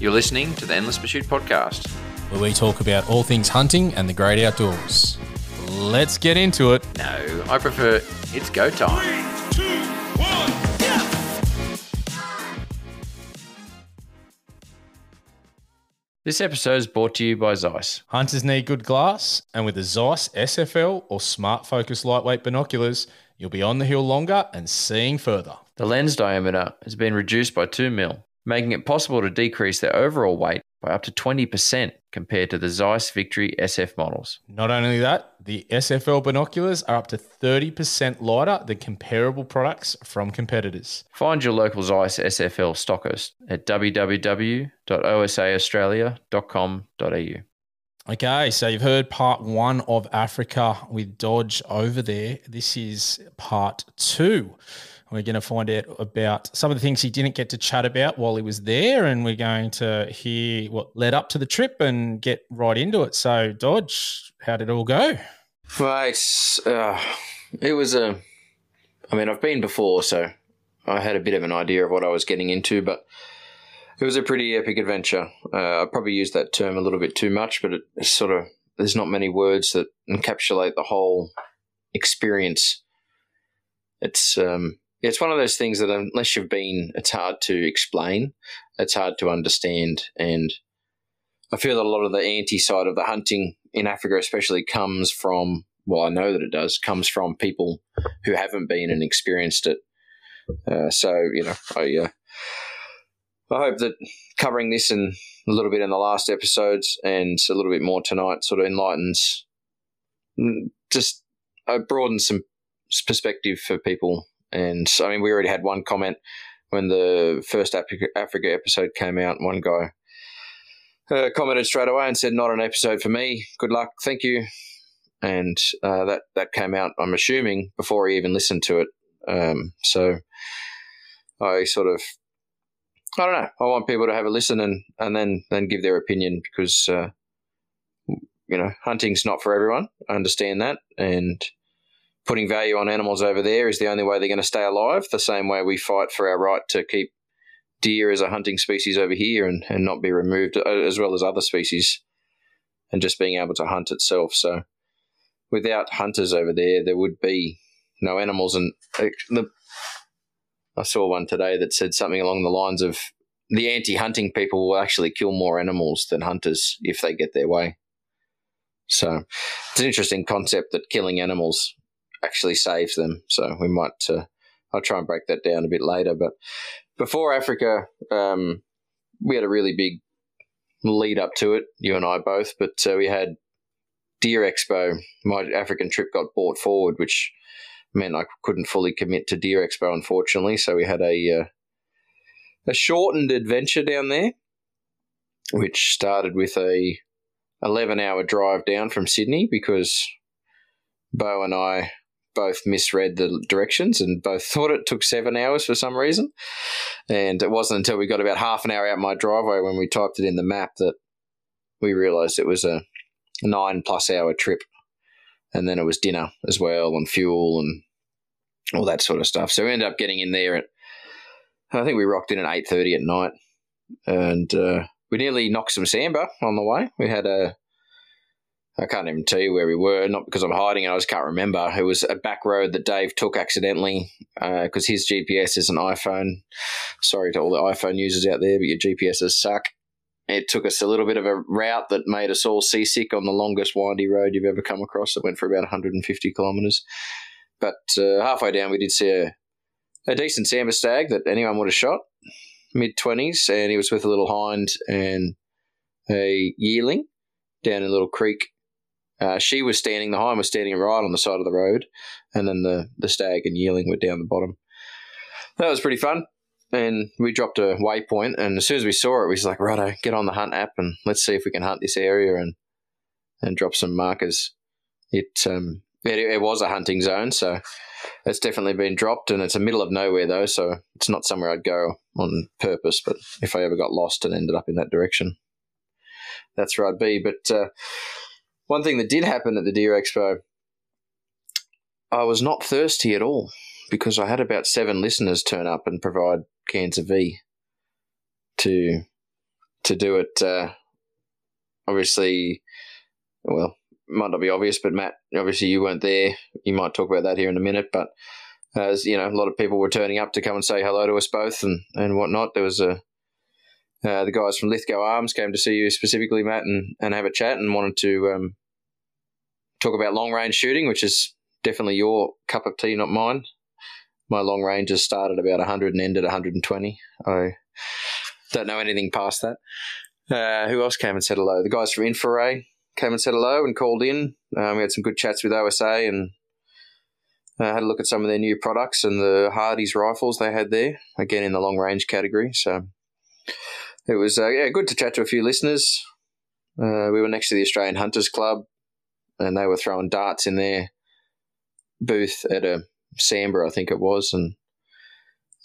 You're listening to the Endless Pursuit podcast. where we talk about all things hunting and the great outdoors. Let's get into it. No, I prefer it's go time. This episode is brought to you by Zeiss. Hunters need good glass, and with the Zeiss SFL or Smart Focus lightweight binoculars, you'll be on the hill longer and seeing further. The lens diameter has been reduced by 2 mil, making it possible to decrease their overall weight by up to 20% compared to the Zeiss Victory SF models. Not only that, the SFL binoculars are up to 30% lighter than comparable products from competitors. Find your local Zeiss SFL stockist at www.osaaustralia.com.au. Okay, so you've heard part one of Africa with Dodge over there. This is part two. We're going to find out about some of the things he didn't get to chat about while he was there, and we're going to hear what led up to the trip and get right into it. So, Dodge, how did it all go? Mate, uh, it was a. I mean, I've been before, so I had a bit of an idea of what I was getting into, but it was a pretty epic adventure. Uh, I probably used that term a little bit too much, but it's sort of there's not many words that encapsulate the whole experience. It's um, it's one of those things that unless you've been, it's hard to explain. It's hard to understand, and I feel that a lot of the anti side of the hunting in Africa, especially, comes from. Well, I know that it does comes from people who haven't been and experienced it. Uh, so you know, I uh, I hope that covering this and a little bit in the last episodes and a little bit more tonight sort of enlightens, mm, just uh, broadens some perspective for people. And I mean, we already had one comment when the first Africa, Africa episode came out. One guy uh, commented straight away and said, "Not an episode for me. Good luck, thank you." And uh, that that came out. I'm assuming before he even listened to it. Um, so I sort of I don't know. I want people to have a listen and, and then then give their opinion because uh, you know hunting's not for everyone. I understand that, and putting value on animals over there is the only way they're going to stay alive. The same way we fight for our right to keep deer as a hunting species over here and, and not be removed, uh, as well as other species, and just being able to hunt itself. So without hunters over there, there would be no animals. And uh, the I saw one today that said something along the lines of the anti hunting people will actually kill more animals than hunters if they get their way. So it's an interesting concept that killing animals actually saves them. So we might, uh, I'll try and break that down a bit later. But before Africa, um, we had a really big lead up to it, you and I both. But uh, we had Deer Expo. My African trip got brought forward, which meant I couldn't fully commit to Deer Expo, unfortunately. So we had a uh, a shortened adventure down there, which started with a eleven hour drive down from Sydney because Bo and I both misread the directions and both thought it took seven hours for some reason. And it wasn't until we got about half an hour out my driveway when we typed it in the map that we realised it was a nine plus hour trip and then it was dinner as well and fuel and all that sort of stuff. So we ended up getting in there at I think we rocked in at eight thirty at night, and uh, we nearly knocked some sambar on the way. We had a I can't even tell you where we were, not because I'm hiding it. I just can't remember. It was a back road that Dave took accidentally because uh, his GPS is an iPhone. Sorry to all the iPhone users out there, but your GPSs suck. It took us a little bit of a route that made us all seasick on the longest windy road you've ever come across. It went for about 150 kilometres. But uh, halfway down, we did see a, a decent sambar stag that anyone would have shot, mid 20s, and he was with a little hind and a yearling down in a little creek. Uh, she was standing, the hind was standing right on the side of the road, and then the, the stag and yearling were down the bottom. That was pretty fun and we dropped a waypoint. And as soon as we saw it, we was like, righto, get on the hunt app and let's see if we can hunt this area and and drop some markers. It um it, it was a hunting zone, so it's definitely been dropped, and it's a middle of nowhere though, so it's not somewhere I'd go on purpose. But if I ever got lost and ended up in that direction, that's where I'd be. But uh, one thing that did happen at the Deer Expo, I was not thirsty at all because I had about seven listeners turn up and provide cans of V to to do it. Uh, obviously, well, might not be obvious, but Matt, obviously you weren't there. You might talk about that here in a minute, but as you know, a lot of people were turning up to come and say hello to us both and and whatnot. There was a uh, the guys from Lithgow Arms came to see you specifically, Matt, and, and have a chat and wanted to um, talk about long range shooting, which is definitely your cup of tea, not mine. My long range has started about 100 and ended 120. I don't know anything past that. Uh, who else came and said hello? The guys from InfiRay came and said hello and called in. Um, we had some good chats with OSA and uh, had a look at some of their new products and the Hardy's rifles they had there, again in the long range category. So it was uh, yeah good to chat to a few listeners. Uh, we were next to the Australian Hunters Club, and they were throwing darts in their booth at a Sambar, I think it was, and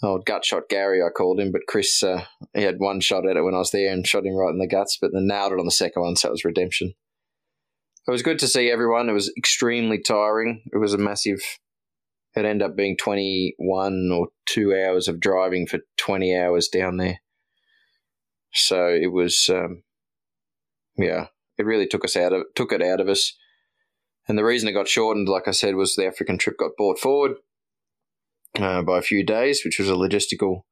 old gut shot Gary, I called him, but Chris, uh, he had one shot at it when I was there and shot him right in the guts, but then nailed it on the second one, so it was redemption. It was good to see everyone. It was extremely tiring. It was a massive. It ended up being twenty-one or two hours of driving for twenty hours down there. So it was, um, yeah, it really took us out of took it out of us. And the reason it got shortened, like I said, was the African trip got brought forward uh, by a few days, which was a logistical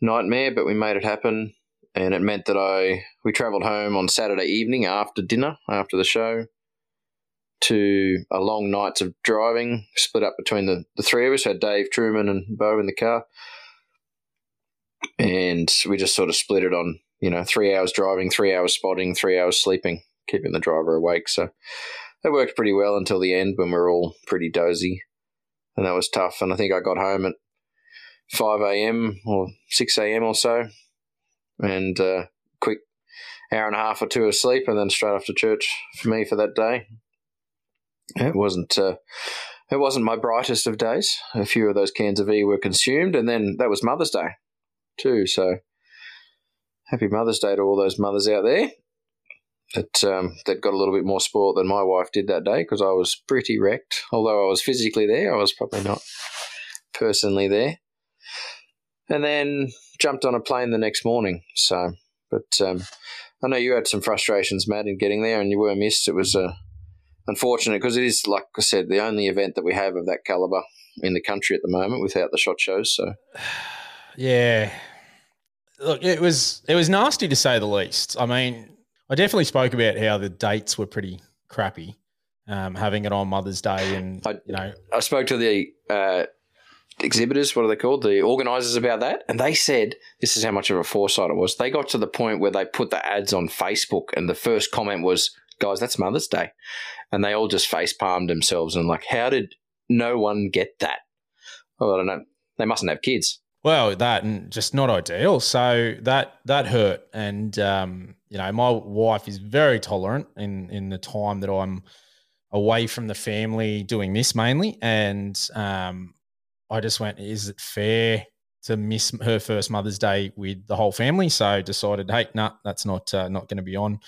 nightmare, but we made it happen. And it meant that I we travelled home on Saturday evening after dinner, after the show, to a long nights of driving, split up between the, the three of us. Had Dave Truman and Bo in the car, and we just sort of split it on you know three hours driving, three hours spotting, three hours sleeping, keeping the driver awake. So that worked pretty well until the end when we were all pretty dozy, and that was tough. And I think I got home at five a.m. or six a.m. or so, and uh, quick hour and a half or two of sleep, and then straight off to church for me for that day. It wasn't. Uh, it wasn't my brightest of days. A few of those cans of E were consumed, and then that was Mother's Day too. So happy Mother's Day to all those mothers out there that um, that got a little bit more sport than my wife did that day because I was pretty wrecked. Although I was physically there, I was probably not personally there. And then jumped on a plane the next morning. So, but um, I know you had some frustrations, Matt, in getting there, and you were missed. It was uh, unfortunate because it is, like I said, the only event that we have of that caliber in the country at the moment without the shot shows. So, yeah, look, it was it was nasty to say the least. I mean, I definitely spoke about how the dates were pretty crappy, um, having it on Mother's Day, and I, you know, I spoke to the uh, exhibitors, what are they called, the organisers about that, and they said this is how much of a foresight it was. They got to the point where they put the ads on Facebook, and the first comment was, "Guys, that's Mother's Day," and they all just face palmed themselves and like, how did no one get that? Well, I don't know. They mustn't have kids. Well, that and just not ideal. So that that hurt, and um, you know, my wife is very tolerant in in the time that I'm away from the family doing this mainly, and um, I just went, is it fair to miss her first Mother's Day with the whole family? So decided, hey, no, nah, that's not uh, not going to be on.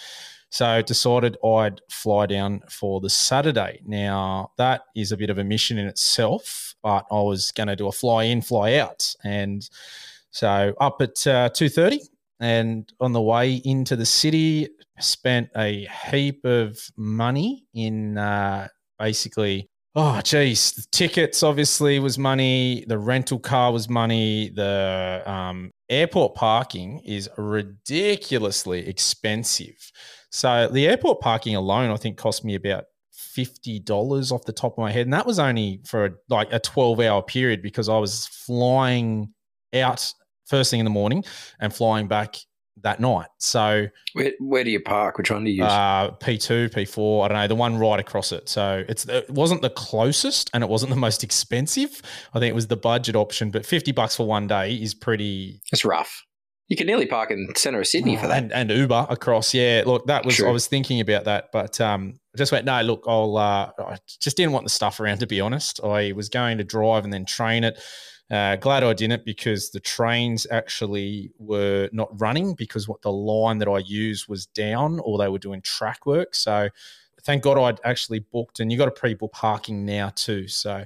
So decided I'd fly down for the Saturday. Now that is a bit of a mission in itself, but I was going to do a fly in, fly out, and so up at uh, two thirty, and on the way into the city, spent a heap of money in uh, basically. Oh, geez. The tickets obviously was money. The rental car was money. The um, airport parking is ridiculously expensive. So the airport parking alone, I think, cost me about fifty dollars off the top of my head, and that was only for a, like a twelve-hour period because I was flying out first thing in the morning and flying back that night. So where, where do you park? Which one do you use? Uh, P2, P4, I don't know, the one right across it. So it's it wasn't the closest and it wasn't the most expensive. I think it was the budget option, but 50 bucks for one day is pretty It's rough. You can nearly park in centre of Sydney oh, for that. And, and, Uber across. Yeah. Look, that was, True. I was thinking about that, but um, I just went, no, look, I'll, uh, I just didn't want the stuff around, to be honest. I was going to drive and then train it. Uh, glad I didn't because the trains actually were not running because what the line that I used was down or they were doing track work. So thank God I'd actually booked and you got a pre-book parking now too. So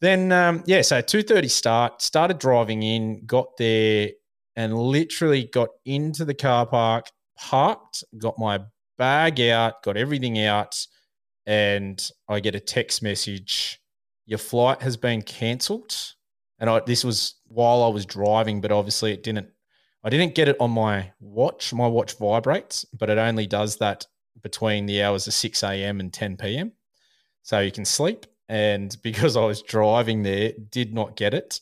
then, um, yeah, so 2.30 start, started driving in, got there and literally got into the car park, parked, got my bag out, got everything out, and I get a text message your flight has been cancelled. And I, this was while I was driving, but obviously it didn't. I didn't get it on my watch. My watch vibrates, but it only does that between the hours of 6 a.m. and 10 p.m. So you can sleep. And because I was driving there, did not get it.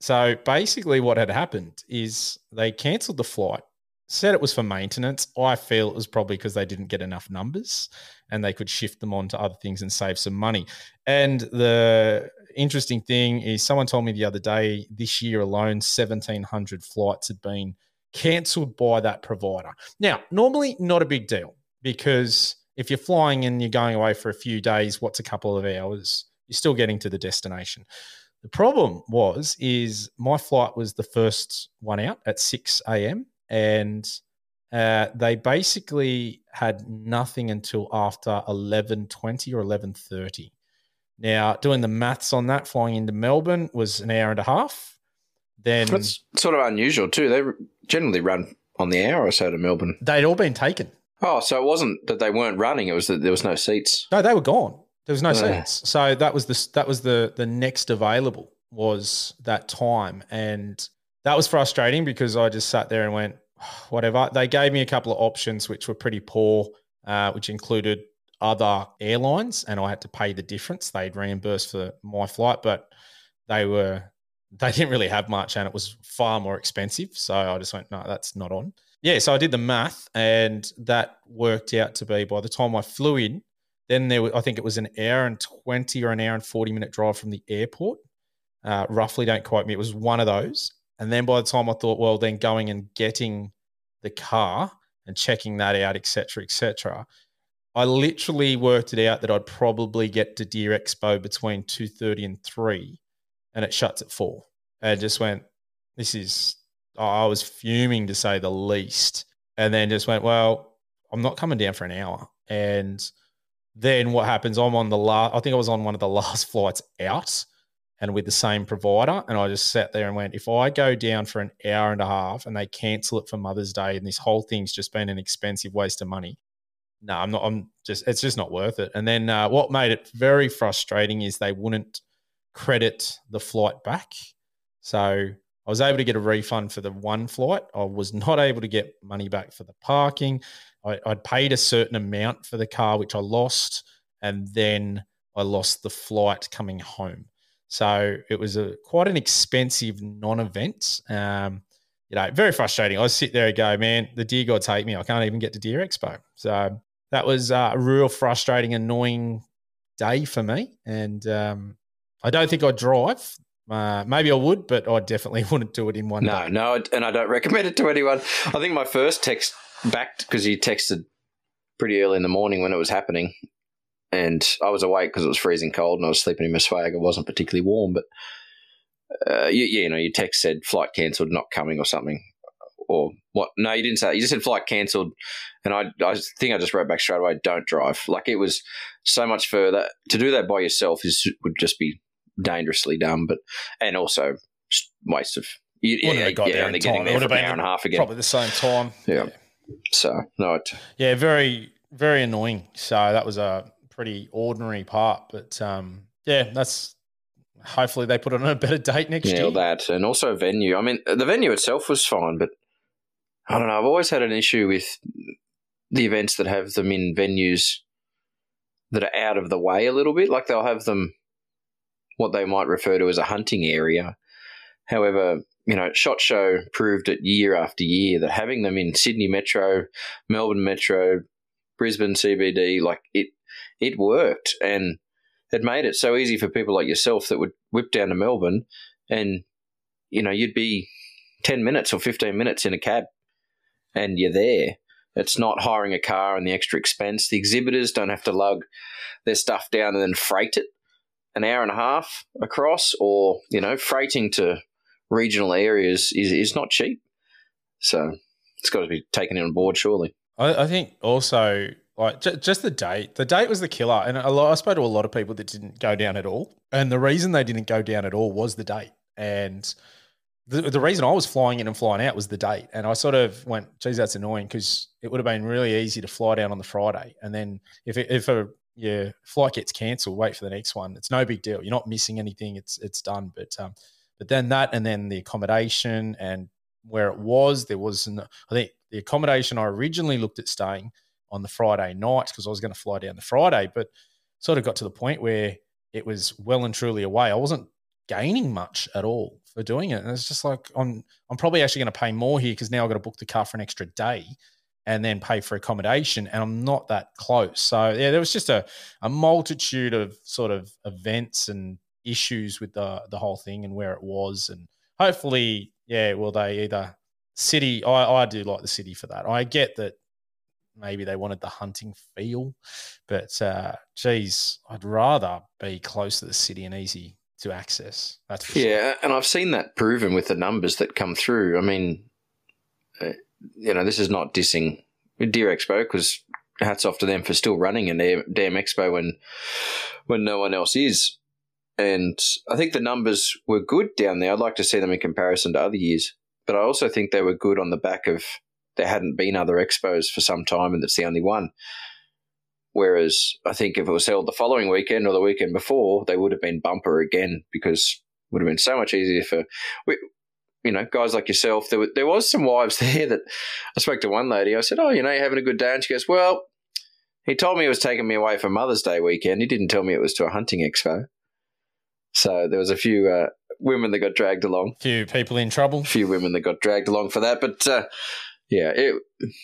So basically, what had happened is they cancelled the flight, said it was for maintenance. I feel it was probably because they didn't get enough numbers and they could shift them on to other things and save some money. And the interesting thing is, someone told me the other day this year alone, 1,700 flights had been cancelled by that provider. Now, normally not a big deal because if you're flying and you're going away for a few days, what's a couple of hours? You're still getting to the destination. The problem was, is my flight was the first one out at 6 a.m. and uh, they basically had nothing until after 11.20 or 11.30. Now, doing the maths on that, flying into Melbourne was an hour and a half. Then That's sort of unusual too. They generally run on the hour or so to Melbourne. They'd all been taken. Oh, so it wasn't that they weren't running; it was that there was no seats. No, they were gone. There was no seats. So that was the that was the the next available was that time, and that was frustrating because I just sat there and went, whatever. They gave me a couple of options which were pretty poor, uh, which included other airlines, and I had to pay the difference. They'd reimburse for my flight, but they were they didn't really have much, and it was far more expensive. So I just went, no, that's not on. Yeah, so I did the math, and that worked out to be by the time I flew in, then there was, I think it was an hour and twenty or an hour and forty minute drive from the airport. Uh, roughly, don't quote me. It was one of those, and then by the time I thought, well, then going and getting the car and checking that out, etc., etc. I literally worked it out that I'd probably get to Deer Expo between two thirty and three, and it shuts at four. And just went, this is. I was fuming to say the least, and then just went, well, I'm not coming down for an hour. And then what happens? I'm on the last. I think I was on one of the last flights out and with the same provider. And I just sat there and went, if I go down for an hour and a half and they cancel it for Mother's Day and this whole thing's just been an expensive waste of money, no, I'm not, I'm just, it's just not worth it. And then uh, what made it very frustrating is they wouldn't credit the flight back. So I was able to get a refund for the one flight. I was not able to get money back for the parking. I, I'd paid a certain amount for the car, which I lost. And then I lost the flight coming home. So it was a quite an expensive non-event. Um, you know, very frustrating. I sit there and go, man, the deer gods hate me. I can't even get to Deer Expo. So that was uh, a real frustrating, annoying day for me. And um, I don't think I'd drive. Uh, maybe I would, but I definitely wouldn't do it in one no, day. No, no, and I don't recommend it to anyone. I think my first text back because he texted pretty early in the morning when it was happening, and I was awake because it was freezing cold and I was sleeping in my swag. It wasn't particularly warm, but uh, you, you know, your text said flight cancelled, not coming, or something, or what? No, you didn't say. That. You just said flight cancelled, and I, I think I just wrote back straight away. Don't drive. Like it was so much further to do that by yourself is would just be dangerously dumb, but and also waste of. You, yeah, got yeah, there getting there for an hour and a half again. Probably the same time. Yeah. yeah. So no. It, yeah, very very annoying. So that was a pretty ordinary part. But um, yeah, that's hopefully they put it on a better date next yeah, year. that and also venue. I mean, the venue itself was fine, but I don't know. I've always had an issue with the events that have them in venues that are out of the way a little bit. Like they'll have them what they might refer to as a hunting area. However, you know, Shot Show proved it year after year that having them in Sydney Metro, Melbourne Metro, Brisbane CBD, like it it worked and it made it so easy for people like yourself that would whip down to Melbourne and you know you'd be 10 minutes or 15 minutes in a cab and you're there. It's not hiring a car and the extra expense. The exhibitors don't have to lug their stuff down and then freight it an hour and a half across or you know freighting to regional areas is, is not cheap so it's got to be taken on board surely I, I think also like j- just the date. The date was the killer, and a lot, I spoke to a lot of people that didn't go down at all, and the reason they didn't go down at all was the date. And the, the reason I was flying in and flying out was the date. And I sort of went, geez, that's annoying because it would have been really easy to fly down on the Friday. And then if, it, if a yeah, flight gets cancelled, wait for the next one. It's no big deal. You're not missing anything. It's it's done. But um, but then that and then the accommodation and where it was, there was an, I think the accommodation I originally looked at staying on the Friday night because I was going to fly down the Friday, but sort of got to the point where it was well and truly away. I wasn't gaining much at all for doing it. And it's just like I'm I'm probably actually going to pay more here because now I've got to book the car for an extra day and then pay for accommodation and I'm not that close. So yeah, there was just a, a multitude of sort of events and issues with the the whole thing and where it was and hopefully yeah, will they either city I, I do like the city for that. I get that maybe they wanted the hunting feel, but uh geez, I'd rather be close to the city and easy to access. That's yeah, sure. and I've seen that proven with the numbers that come through. I mean, uh, you know, this is not dissing Deer Expo because hats off to them for still running a damn expo when when no one else is. And I think the numbers were good down there. I'd like to see them in comparison to other years, but I also think they were good on the back of there hadn't been other expos for some time, and that's the only one. Whereas I think if it was held the following weekend or the weekend before, they would have been bumper again because it would have been so much easier for, we, you know, guys like yourself. There, were, there was some wives there that I spoke to one lady. I said, "Oh, you know, you're having a good day?" And she goes, "Well, he told me he was taking me away for Mother's Day weekend. He didn't tell me it was to a hunting expo." So there was a few uh, women that got dragged along. A few people in trouble. A few women that got dragged along for that. But uh, yeah, it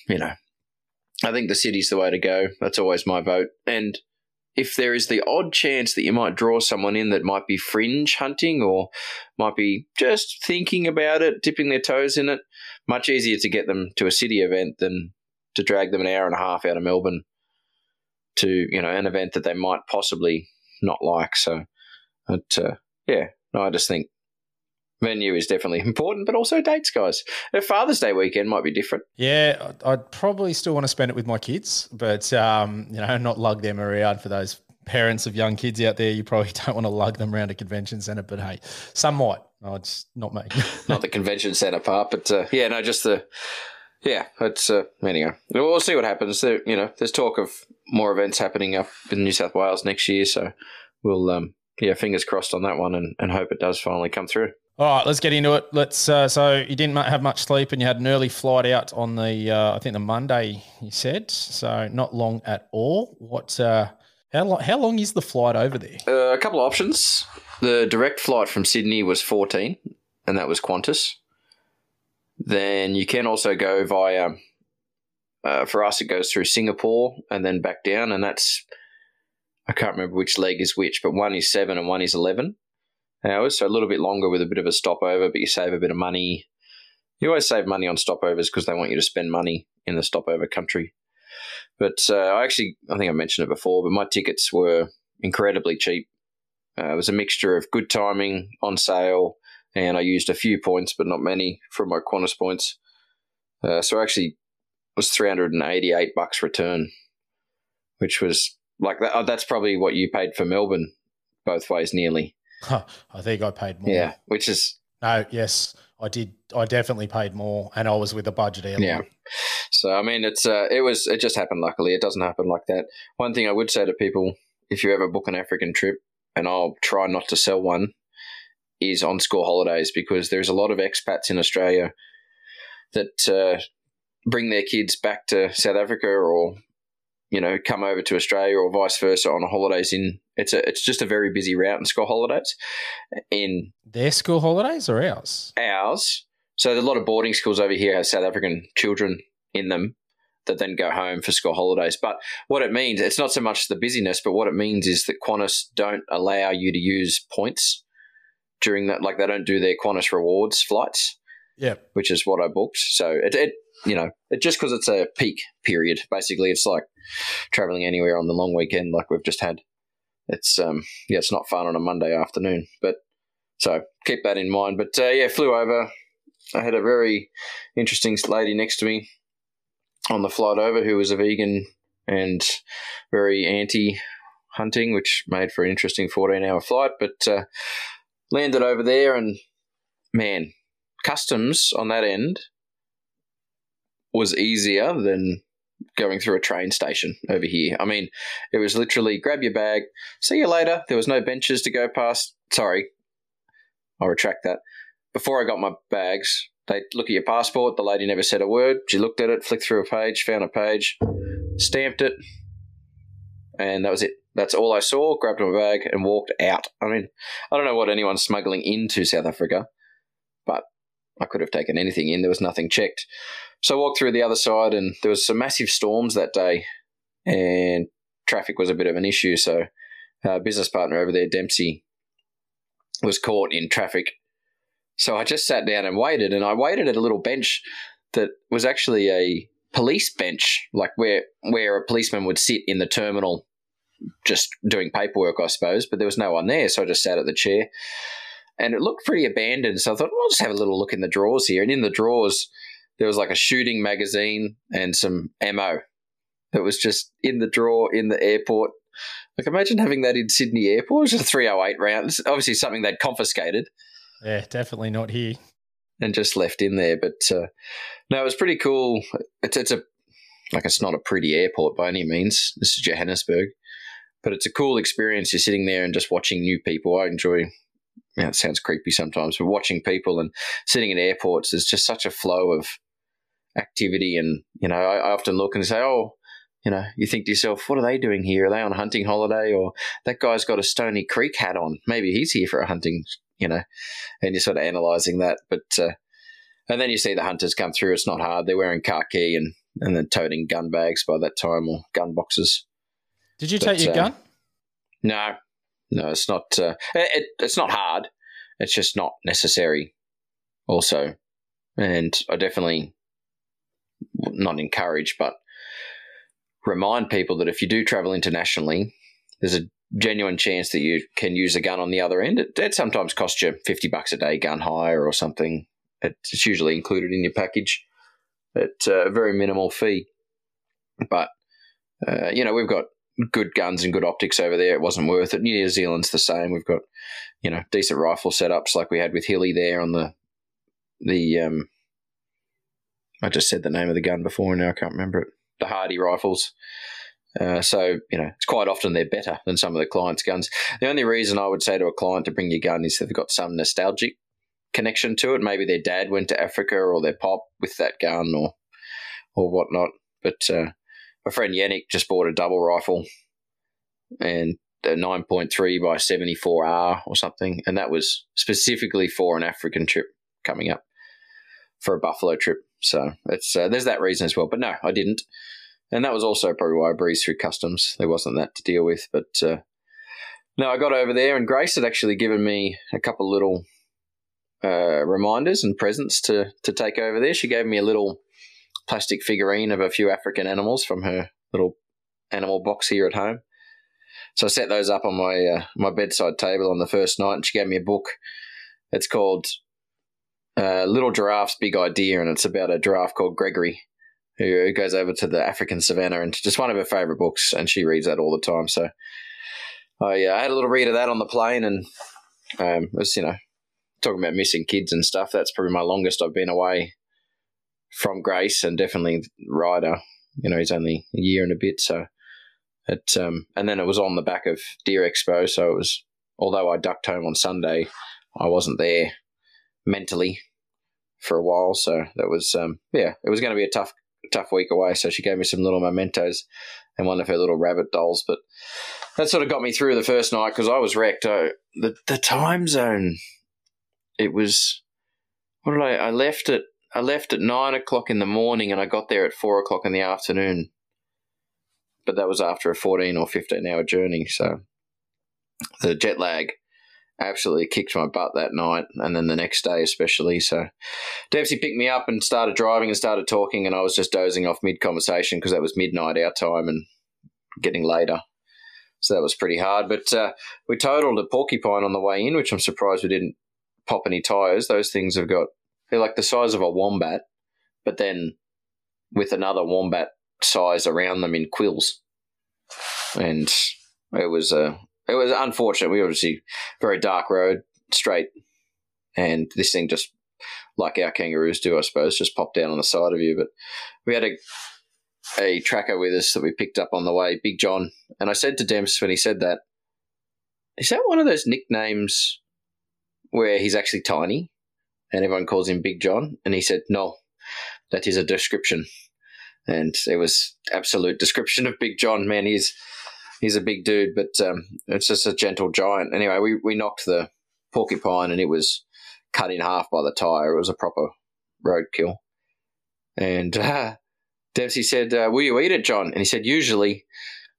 you know, I think the city's the way to go. That's always my vote. And if there is the odd chance that you might draw someone in that might be fringe hunting or might be just thinking about it, dipping their toes in it, much easier to get them to a city event than to drag them an hour and a half out of Melbourne to you know an event that they might possibly not like. So, but uh, yeah, no, I just think venue is definitely important, but also dates, guys. A Father's Day weekend might be different. Yeah, I'd probably still want to spend it with my kids, but um, you know, not lug them around for those parents of young kids out there. You probably don't want to lug them around a convention centre, but hey, some might. No, it's not me. not the convention centre part, but uh, yeah, no, just the. Yeah, it's uh, anyway. We'll see what happens. There, you know, there's talk of more events happening up in New South Wales next year, so we'll um, yeah, fingers crossed on that one, and, and hope it does finally come through. All right, let's get into it. Let's. Uh, so you didn't have much sleep, and you had an early flight out on the, uh, I think the Monday. You said so, not long at all. What? Uh, how long? How long is the flight over there? Uh, a couple of options. The direct flight from Sydney was fourteen, and that was Qantas. Then you can also go via. Uh, for us, it goes through Singapore and then back down, and that's. I can't remember which leg is which, but one is seven and one is eleven hours, so a little bit longer with a bit of a stopover, but you save a bit of money. You always save money on stopovers because they want you to spend money in the stopover country. But uh, I actually, I think I mentioned it before, but my tickets were incredibly cheap. Uh, it was a mixture of good timing, on sale, and I used a few points, but not many, from my Qantas points. Uh, so actually, was 388 bucks return, which was like that. Oh, that's probably what you paid for Melbourne, both ways, nearly. I think I paid more. Yeah, which is no, yes, I did. I definitely paid more, and I was with a budget airline. Yeah. So I mean, it's uh, it was it just happened. Luckily, it doesn't happen like that. One thing I would say to people, if you ever book an African trip, and I'll try not to sell one, is on school holidays because there's a lot of expats in Australia that uh, bring their kids back to South Africa or you know come over to Australia or vice versa on holidays in it's a it's just a very busy route in school holidays. In their school holidays or ours? Ours. So a lot of boarding schools over here have South African children in them that then go home for school holidays. But what it means, it's not so much the busyness, but what it means is that Qantas don't allow you to use points during that. Like they don't do their Qantas rewards flights. Yeah. Which is what I booked. So it, it you know, just because it's a peak period, basically, it's like traveling anywhere on the long weekend like we've just had it's um yeah, it's not fun on a Monday afternoon. But so keep that in mind. But uh, yeah, flew over. I had a very interesting lady next to me on the flight over who was a vegan and very anti hunting, which made for an interesting 14 hour flight. But uh, landed over there and man, customs on that end was easier than going through a train station over here. I mean, it was literally grab your bag, see you later. There was no benches to go past. Sorry, I'll retract that. Before I got my bags, they look at your passport. The lady never said a word. She looked at it, flicked through a page, found a page, stamped it, and that was it. That's all I saw. Grabbed my bag and walked out. I mean, I don't know what anyone's smuggling into South Africa, but I could have taken anything in. There was nothing checked. So I walked through the other side, and there was some massive storms that day, and traffic was a bit of an issue. So, our business partner over there, Dempsey, was caught in traffic. So I just sat down and waited, and I waited at a little bench that was actually a police bench, like where where a policeman would sit in the terminal, just doing paperwork, I suppose. But there was no one there, so I just sat at the chair, and it looked pretty abandoned. So I thought, well, I'll just have a little look in the drawers here, and in the drawers there was like a shooting magazine and some ammo that was just in the drawer in the airport. Like, imagine having that in Sydney Airport. It was a 308 round. It's obviously something they'd confiscated. Yeah, definitely not here. And just left in there. But uh, no, it was pretty cool. It's, it's a, like, it's not a pretty airport by any means. This is Johannesburg. But it's a cool experience. You're sitting there and just watching new people. I enjoy yeah, it sounds creepy sometimes, but watching people and sitting in airports, there's just such a flow of activity. And, you know, I, I often look and say, oh, you know, you think to yourself, what are they doing here? Are they on a hunting holiday? Or that guy's got a Stoney Creek hat on. Maybe he's here for a hunting, you know, and you're sort of analysing that. But, uh, and then you see the hunters come through. It's not hard. They're wearing khaki and, and then toting gun bags by that time or gun boxes. Did you but, take your uh, gun? No, no, it's not. Uh, it, it's not hard. It's just not necessary. Also, and I definitely not encourage, but remind people that if you do travel internationally, there's a genuine chance that you can use a gun on the other end. It, it sometimes costs you 50 bucks a day gun hire or something. It's usually included in your package at a very minimal fee. But, uh, you know, we've got good guns and good optics over there. It wasn't worth it. New Zealand's the same. We've got, you know, decent rifle setups like we had with Hilly there on the, the, um, I just said the name of the gun before and now I can't remember it. The Hardy rifles. Uh, so, you know, it's quite often they're better than some of the client's guns. The only reason I would say to a client to bring your gun is they've got some nostalgic connection to it. Maybe their dad went to Africa or their pop with that gun or or whatnot. But uh, my friend Yannick just bought a double rifle and a 9.3 by 74R or something. And that was specifically for an African trip coming up for a buffalo trip. So it's uh, there's that reason as well. But no, I didn't. And that was also probably why I breezed through customs. There wasn't that to deal with. But uh, no, I got over there and Grace had actually given me a couple little uh, reminders and presents to, to take over there. She gave me a little plastic figurine of a few African animals from her little animal box here at home. So I set those up on my uh, my bedside table on the first night, and she gave me a book. It's called Little Giraffe's Big Idea, and it's about a giraffe called Gregory who goes over to the African savannah, and just one of her favorite books, and she reads that all the time. So I uh, had a little read of that on the plane, and um, it was you know talking about missing kids and stuff. That's probably my longest I've been away from Grace and definitely Ryder. You know, he's only a year and a bit, so it. Um, and then it was on the back of Deer Expo, so it was. Although I ducked home on Sunday, I wasn't there mentally for a while, so that was um, yeah, it was going to be a tough tough week away. So she gave me some little mementos and one of her little rabbit dolls, but that sort of got me through the first night because I was wrecked. I, the the time zone, it was. What did I? I left at I left at nine o'clock in the morning and I got there at four o'clock in the afternoon. But that was after a 14 or 15 hour journey. So the jet lag absolutely kicked my butt that night and then the next day, especially. So Dempsey picked me up and started driving and started talking. And I was just dozing off mid conversation because that was midnight our time and getting later. So that was pretty hard. But uh, we totaled a porcupine on the way in, which I'm surprised we didn't pop any tyres. Those things have got they're like the size of a wombat, but then with another wombat size around them in quills. And it was a it was unfortunate. We obviously very dark road, straight, and this thing just like our kangaroos do, I suppose, just popped down on the side of you. But we had a a tracker with us that we picked up on the way, Big John. And I said to Demps when he said that, is that one of those nicknames where he's actually tiny and everyone calls him Big John? And he said, no, that is a description. And it was absolute description of Big John. Man, he's he's a big dude, but um, it's just a gentle giant. Anyway, we, we knocked the porcupine and it was cut in half by the tire. It was a proper roadkill. And uh, Dempsey said, uh, Will you eat it, John? And he said, Usually,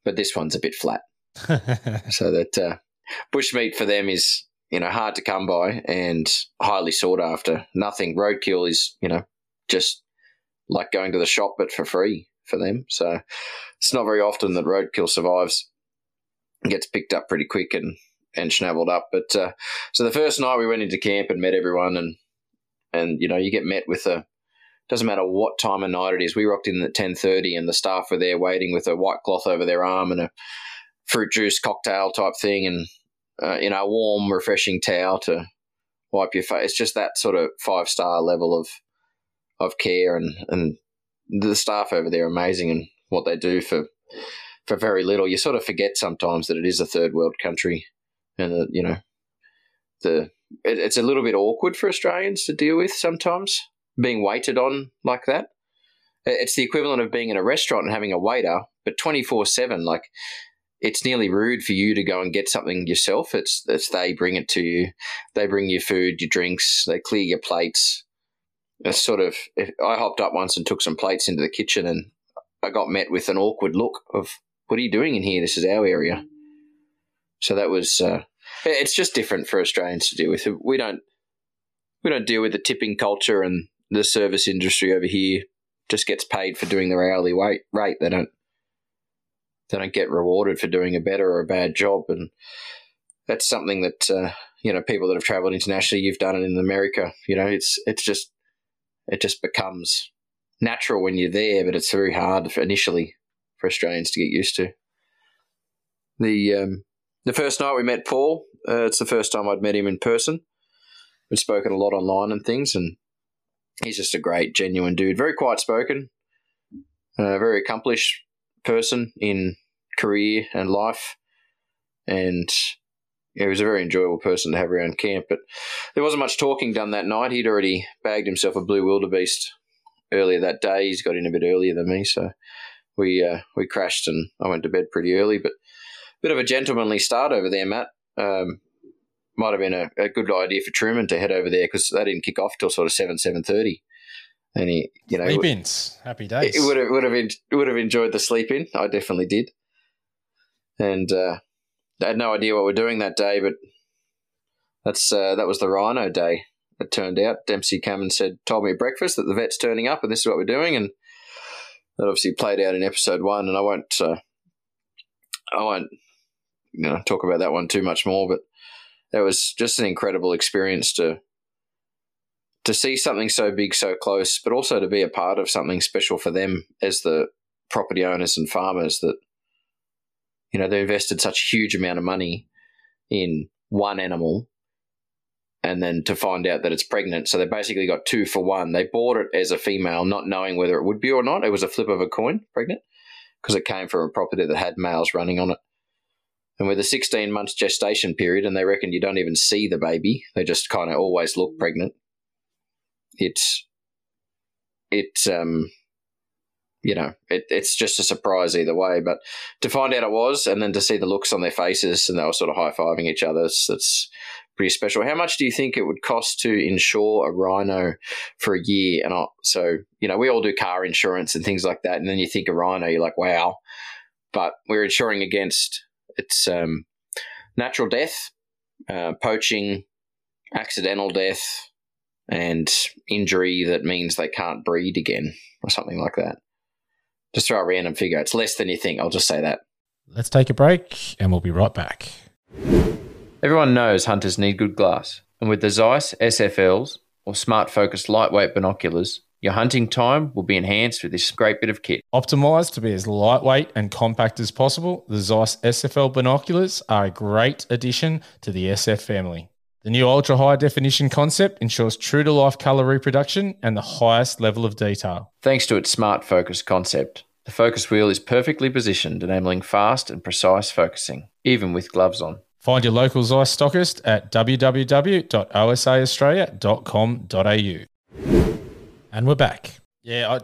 but this one's a bit flat. so that uh, bushmeat for them is, you know, hard to come by and highly sought after. Nothing. Roadkill is, you know, just like going to the shop, but for free for them. So it's not very often that roadkill survives, gets picked up pretty quick and, and schnaveled up. But uh, so the first night we went into camp and met everyone, and and you know you get met with a doesn't matter what time of night it is. We rocked in at ten thirty, and the staff were there waiting with a white cloth over their arm and a fruit juice cocktail type thing, and uh, you know, a warm, refreshing towel to wipe your face. Just that sort of five star level of of care, and and the staff over there amazing and what they do for for very little. You sort of forget sometimes that it is a third world country, and that you know the it, it's a little bit awkward for Australians to deal with sometimes being waited on like that. It's the equivalent of being in a restaurant and having a waiter, but 24 7. Like, it's nearly rude for you to go and get something yourself. It's, it's they bring it to you. They bring you food, your drinks, they clear your plates. It's sort of, I hopped up once and took some plates into the kitchen and I got met with an awkward look of, what are you doing in here? This is our area. So that was, uh, it's just different for Australians to deal with. We don't, we don't deal with the tipping culture and the service industry over here just gets paid for doing their hourly rate. Rate they don't they don't get rewarded for doing a better or a bad job, and that's something that uh, you know people that have travelled internationally. You've done it in America. You know, it's it's just it just becomes natural when you're there, but it's very hard initially for Australians to get used to. The um, the first night we met Paul, uh, it's the first time I'd met him in person. We'd spoken a lot online and things, and he's just a great, genuine dude. Very quiet spoken, uh, very accomplished person in career and life, and yeah, he was a very enjoyable person to have around camp. But there wasn't much talking done that night. He'd already bagged himself a blue wildebeest earlier that day. He's got in a bit earlier than me, so we uh, we crashed and I went to bed pretty early. But a bit of a gentlemanly start over there, Matt. Um, might have been a, a good idea for Truman to head over there because they didn't kick off till sort of seven seven thirty, and he you know sleep ins, happy days. It would have would have would have enjoyed the sleep in. I definitely did, and uh, I had no idea what we're doing that day, but that's uh, that was the rhino day. It turned out Dempsey came and said, told me at breakfast that the vet's turning up and this is what we're doing, and that obviously played out in episode one. And I won't, uh, I won't, you know, talk about that one too much more, but it was just an incredible experience to to see something so big so close, but also to be a part of something special for them as the property owners and farmers that you know they invested such a huge amount of money in one animal and then to find out that it's pregnant. So they basically got two for one. They bought it as a female not knowing whether it would be or not. It was a flip of a coin pregnant because it came from a property that had males running on it. And with a 16 months gestation period, and they reckon you don't even see the baby, they just kind of always look pregnant. It's, it's, um, you know, it, it's just a surprise either way. But to find out it was, and then to see the looks on their faces, and they were sort of high fiving each other, that's pretty special. How much do you think it would cost to insure a rhino for a year? And I, so, you know, we all do car insurance and things like that, and then you think a rhino, you're like, wow. But we're insuring against it's um, natural death, uh, poaching, accidental death, and injury that means they can't breed again or something like that. Just throw a random figure. It's less than you think. I'll just say that. Let's take a break and we'll be right back. Everyone knows hunters need good glass, and with the Zeiss SFLs or smart focused lightweight binoculars, your hunting time will be enhanced with this great bit of kit. Optimized to be as lightweight and compact as possible, the Zeiss SFL binoculars are a great addition to the SF family. The new ultra high definition concept ensures true to life color reproduction and the highest level of detail. Thanks to its smart focus concept, the focus wheel is perfectly positioned, enabling fast and precise focusing, even with gloves on. Find your local Zeiss stockist at www.osaaustralia.com.au. And we're back. Yeah, I,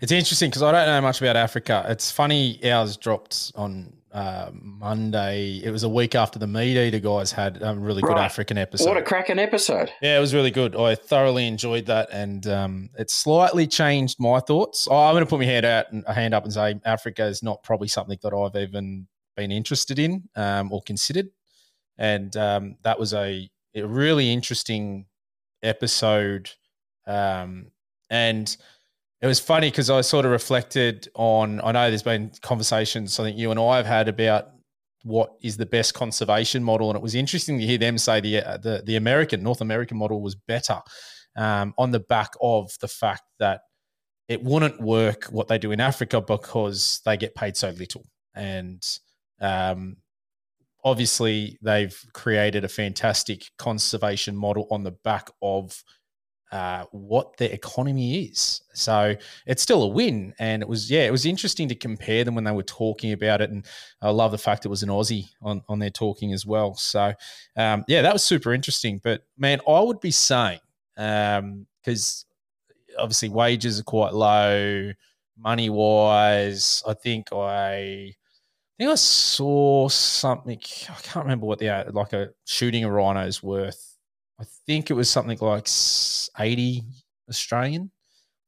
it's interesting because I don't know much about Africa. It's funny ours dropped on uh, Monday. It was a week after the Meat Eater guys had a really good Right. African episode. What a cracking episode! Yeah, it was really good. I thoroughly enjoyed that, and um, it slightly changed my thoughts. Oh, I'm going to put my hand out and a hand up and say Africa is not probably something that I've even been interested in um, or considered, and um, that was a, a really interesting episode. Um, and it was funny because I sort of reflected on. I know there's been conversations I think you and I have had about what is the best conservation model, and it was interesting to hear them say the uh, the, the American North American model was better um, on the back of the fact that it wouldn't work what they do in Africa because they get paid so little, and um, obviously they've created a fantastic conservation model on the back of uh, what their economy is. So it's still a win. And it was, yeah, it was interesting to compare them when they were talking about it. And I love the fact it was an Aussie on, on their talking as well. So, um, yeah, that was super interesting. But man, I would be saying, because obviously wages are quite low, money wise, I think I. I think I saw something. I can't remember what the uh, like a shooting a rhino is worth. I think it was something like 80 Australian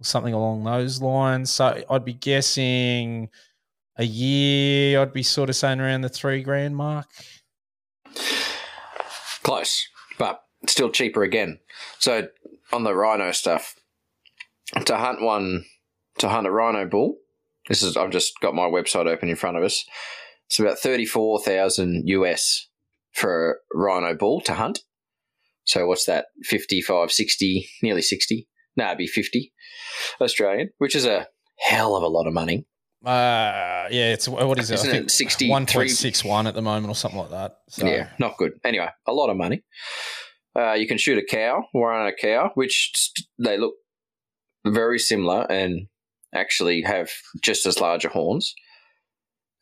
or something along those lines. So I'd be guessing a year, I'd be sort of saying around the three grand mark. Close, but still cheaper again. So on the rhino stuff, to hunt one, to hunt a rhino bull. This is I've just got my website open in front of us. It's about thirty four thousand US for a rhino bull to hunt. So what's that? 55, 60, nearly sixty. No, it'd be fifty Australian, which is a hell of a lot of money. Uh, yeah, it's what is it? Isn't I it think 1.61 at the moment or something like that. So, Yeah, not good. Anyway, a lot of money. Uh, you can shoot a cow, rhino cow, which they look very similar and actually have just as larger horns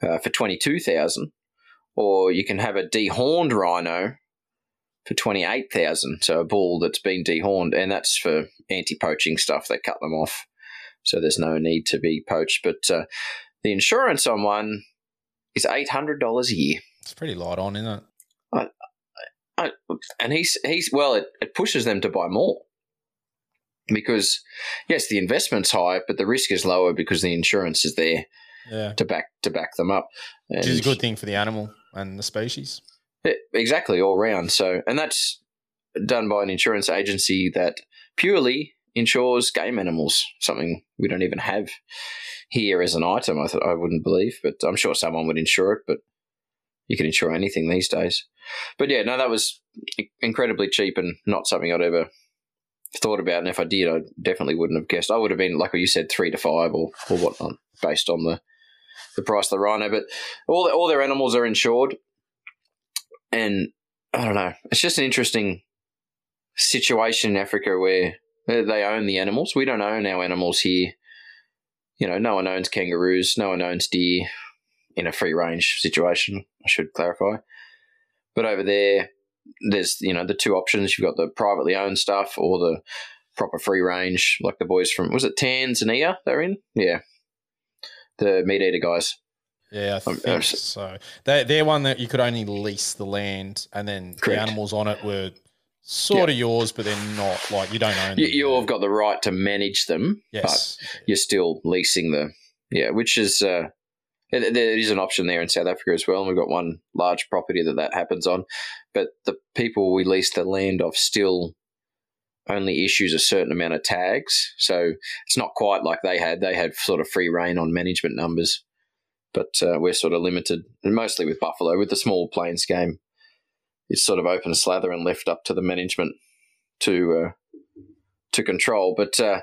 uh, for twenty two thousand. Or you can have a dehorned rhino for twenty eight thousand. So a bull that's been dehorned, and that's for anti poaching stuff. They cut them off, so there's no need to be poached. But uh, the insurance on one is eight hundred dollars a year. It's pretty light on, isn't it? Uh, and he's he's well, it, it pushes them to buy more because yes, the investment's high, but the risk is lower because the insurance is there Yeah. to back to back them up. Which is a good thing for the animal and the species. Yeah, exactly all round. So, and that's done by an insurance agency that purely insures game animals, something we don't even have here as an item. I thought I wouldn't believe, but I'm sure someone would insure it. But you can insure anything these days. But yeah, no, that was incredibly cheap and not something I'd ever thought about. And if I did, I definitely wouldn't have guessed. I would have been like you said, three to five or or whatnot, based on the the price of the rhino. But all all their animals are insured and I don't know. It's just an interesting situation in Africa where they own the animals. We don't own our animals here. You know, no one owns kangaroos, no one owns deer in a free range situation. I should clarify. But over there, there's you know the two options. You've got the privately owned stuff or the proper free range, like the boys from was it Tanzania they're in? Yeah, the meat eater guys. Yeah, I Um, think uh, so. They, they're one that you could only lease the land, and then Correct. the animals on it were sort of yours, but they're not like you don't own You, them. you've got the right to manage them, but yes, you're still leasing the yeah, which is uh, there there is an option there in South Africa as well, and we've got one large property that that happens on. But the people we lease the land off still only issues a certain amount of tags, so it's not quite like they had. They had sort of free reign on management numbers, but uh, we're sort of limited, and mostly with buffalo. With the small plains game, it's sort of open slather and left up to the management to uh, to control. But uh,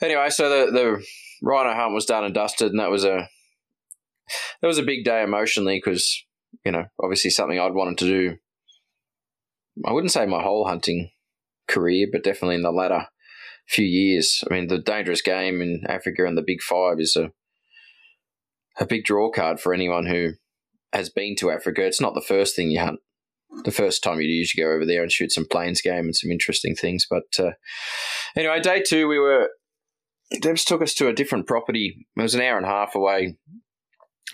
anyway, so the the rhino hunt was done and dusted, and that was a that was a big day emotionally because you know obviously something I'd wanted to do I wouldn't say my whole hunting career, but definitely in the latter few years. I mean, the dangerous game in Africa and the Big Five is a a big draw card for anyone who has been to Africa. It's not the first thing you hunt. The first time you usually go over there and shoot some plains game and some interesting things. But uh, anyway, day two we were. Debs took us to a different property. It was an hour and a half away.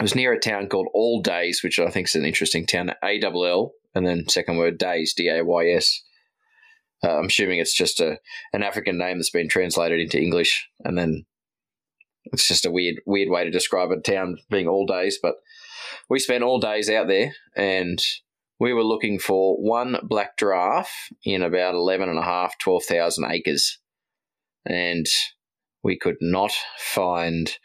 It was near a town called All Days, which I think is an interesting town. A double L, and then second word Days, D A Y S. Uh, I'm assuming it's just a an African name that's been translated into English, and then it's just a weird weird way to describe a town being all days. But we spent all days out there, and we were looking for one black giraffe in about 11 and a half, 12,000 acres, and we could not find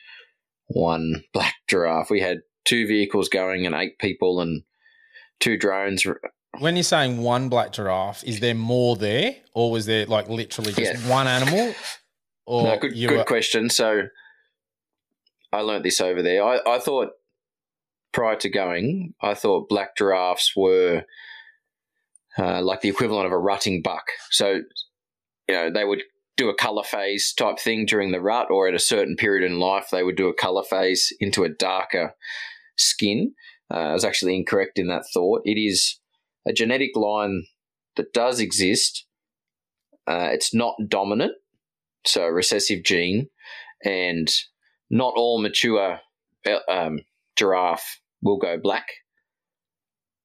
one black giraffe. We had two vehicles going and eight people and two drones when you're saying one black giraffe, is there more there, or was there like literally just yeah. one animal? Or no, good, good were- question. So I learnt this over there. I, I thought prior to going, I thought black giraffes were uh, like the equivalent of a rutting buck. So, you know, they would do a color phase type thing during the rut, or at a certain period in life, they would do a color phase into a darker skin. Uh, I was actually incorrect in that thought. It is a genetic line that does exist. Uh, it's not dominant, so a recessive gene, and not all mature uh, um, giraffe will go black,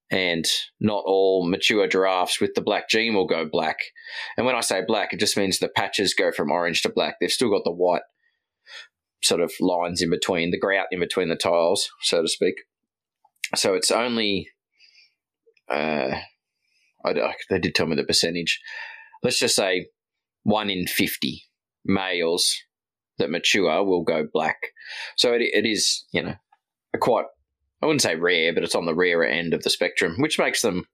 and not all mature giraffes with the black gene will go black. And when I say black, it just means the patches go from orange to black. They've still got the white sort of lines in between, the grout in between the tiles, so to speak. So it's only uh, I, they did tell me the percentage. Let's just say one in 50 males that mature will go black. So it, it is, you know, quite, I wouldn't say rare, but it's on the rarer end of the spectrum, which makes them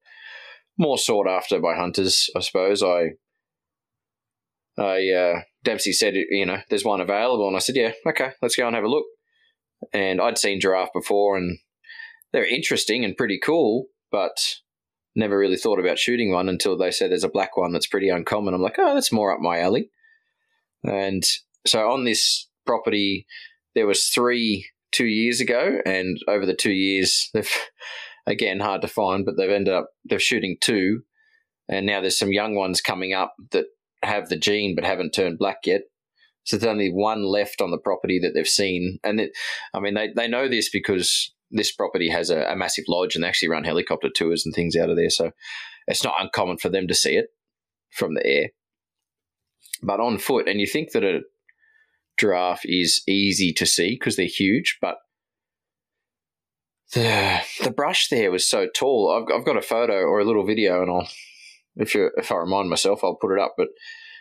more sought after by hunters, I suppose. I, I, uh, Dempsey said, you know, there's one available. And I said, yeah, okay, let's go and have a look. And I'd seen giraffe before and they're interesting and pretty cool, but never really thought about shooting one until they said there's a black one that's pretty uncommon. I'm like, oh, that's more up my alley. And so on this property, there was three two years ago, and over the two years, they've again hard to find, but they've ended up they're shooting two, and now there's some young ones coming up that have the gene but haven't turned black yet. So there's only one left on the property that they've seen, and it, I mean they they know this because this property has a, a, massive lodge and they actually run helicopter tours and things out of there. So it's not uncommon for them to see it from the air. But on foot, and you think that a giraffe is easy to see because they're huge, but the the brush there was so tall. I've, I've got a photo or a little video, and I'll if you if I remind myself, I'll put it up. But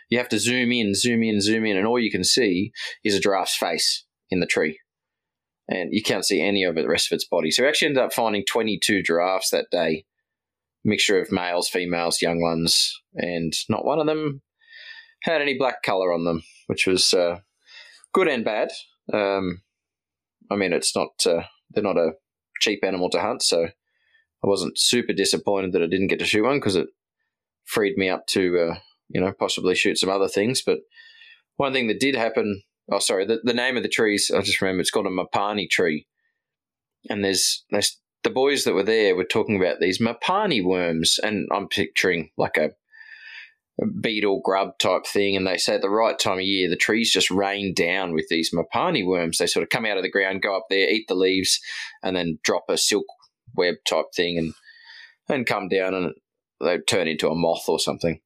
you have to zoom in, zoom in, zoom in, and all you can see is a giraffe's face in the tree and you can't see any of the rest of its body. So we actually ended up finding 22 giraffes that day, mixture of males, females, young ones, and not one of them had any black color on them, which was uh, good and bad. Um, I mean, it's not uh, they're not a cheap animal to hunt, so I wasn't super disappointed that I didn't get to shoot one because it freed me up to uh, you know possibly shoot some other things. But one thing that did happen oh sorry the, the name of the trees i just remember it's called a mopani tree. And there's there's the boys that were there were talking about these mopani worms and i'm picturing like a, a beetle grub type thing and they say at the right time of year the trees just rain down with these mopani worms. They sort of come out of the ground go up there eat the leaves and then drop a silk web type thing and and come down and they turn into a moth or something.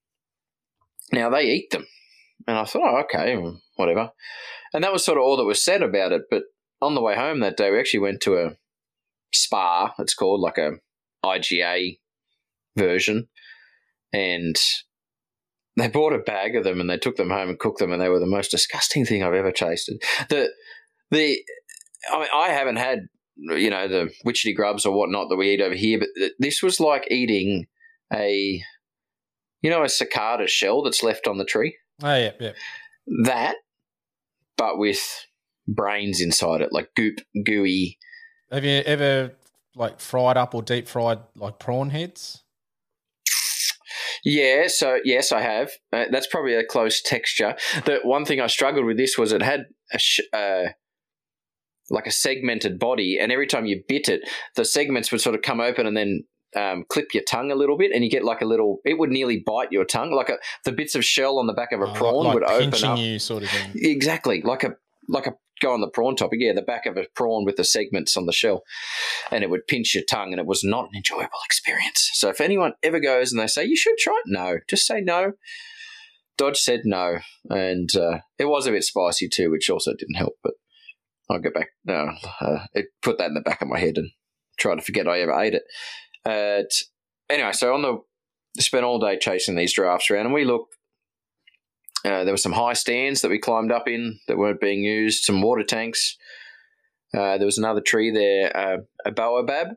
Now they eat them. And I thought, oh, okay, whatever. And that was sort of all that was said about it. But on the way home that day, we actually went to a Spar, it's called like a IGA version. And they bought a bag of them and they took them home and cooked them, and they were the most disgusting thing I've ever tasted. The, the, I mean, I haven't had, you know, the witchetty grubs or whatnot that we eat over here, but this was like eating a, you know, a cicada shell that's left on the tree. Oh yeah, yeah. That, but with brains inside it, like goop, gooey. Have you ever like fried up or deep fried like prawn heads? Yeah, so yes, I have. Uh, that's probably a close texture. The one thing I struggled with this was it had a sh- uh, like a segmented body, and every time you bit it, the segments would sort of come open and then um, clip your tongue a little bit, and you get like a little. It would nearly bite your tongue, like a, the bits of shell on the back of a Oh, prawn like would open pinching up. you, sort of thing. Exactly, like a like a go on the prawn topic. Yeah, the back of a prawn with the segments on the shell, and it would pinch your tongue, and it was not an enjoyable experience. So if anyone ever goes and they say you should try it, no, just say no. Dodge said no, and uh, it was a bit spicy too, which also didn't help. But I'll get back. No, uh, it put that in the back of my head and try to forget I ever ate it. Anyway, so on the spent all day chasing these drafts around, and we looked. Uh, there were some high stands that we climbed up in that weren't being used. Some water tanks. Uh, there was another tree there, uh, a baobab,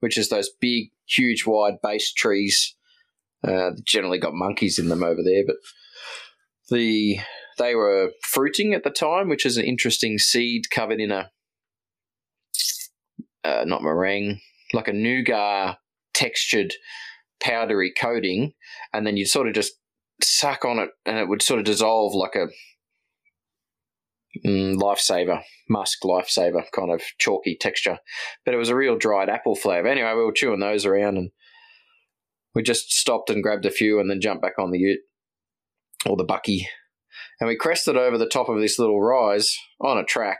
which is those big, huge, wide base trees. Uh, generally got monkeys in them over there, but the they were fruiting at the time, which is an interesting seed covered in a uh, not meringue, like a nougat textured powdery coating, and then you'd sort of just suck on it, and it would sort of dissolve like a mm, lifesaver, musk lifesaver kind of chalky texture. But it was a real dried apple flavour. Anyway, we were chewing those around, and we just stopped and grabbed a few, and then jumped back on the ute or the bakkie, and we crested over the top of this little rise on a track.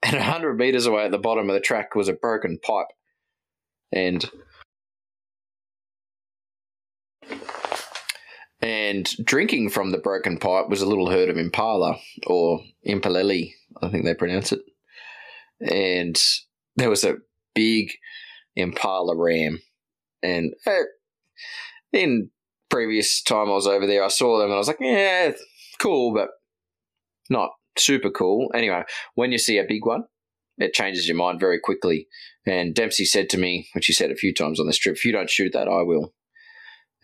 And a hundred meters away at the bottom of the track was a broken pipe, and and drinking from the broken pipe was a little herd of impala or impaleli, I think they pronounce it. And there was a big impala ram, and uh, in previous time I was over there, I saw them and I was like, yeah, cool, but not super cool. Anyway, when you see a big one, it changes your mind very quickly. And Dempsey said to me, which he said a few times on this trip, if you don't shoot that, I will.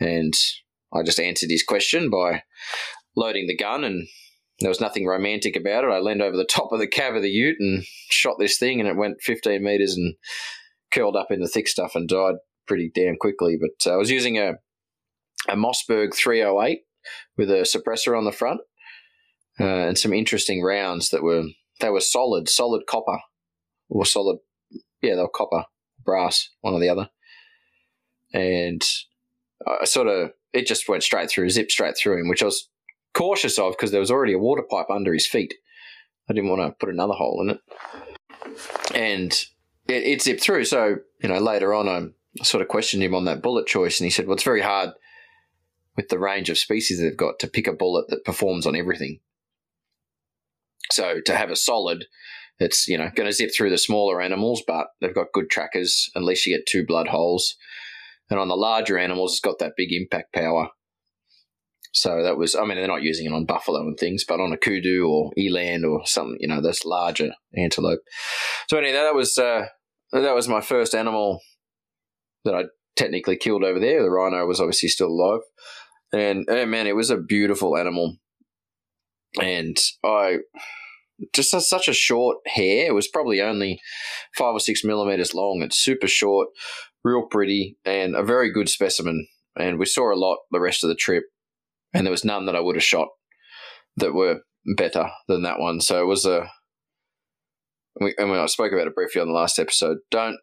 And I just answered his question by loading the gun, and there was nothing romantic about it. I leaned over the top of the cab of the ute and shot this thing, and it went 15 meters and curled up in the thick stuff and died pretty damn quickly. But uh, I was using a, a Mossberg 308 with a suppressor on the front uh, and some interesting rounds that were they were solid, solid copper or solid, yeah, they were copper, brass, one or the other, and I sort of it just went straight through, zipped straight through him, which I was cautious of because there was already a water pipe under his feet. I didn't want to put another hole in it, and it, it zipped through. So you know, later on, um, I sort of questioned him on that bullet choice, and he said, "Well, it's very hard." With the range of species they've got to pick a bullet that performs on everything. So to have a solid, it's you know going to zip through the smaller animals, but they've got good trackers. Unless you get two blood holes, and on the larger animals, it's got that big impact power. So that was, I mean, they're not using it on buffalo and things, but on a kudu or eland or some, you know, that's larger antelope. So anyway, that was uh, that was my first animal that I technically killed over there. The rhino was obviously still alive, and, and man, it was a beautiful animal and I just has such a short hair. It was probably only five or six millimeters long. It's super short, real pretty, and a very good specimen. And we saw a lot the rest of the trip, and there was none that I would have shot that were better than that one. So it was a. We, I mean, I spoke about it briefly on the last episode. Don't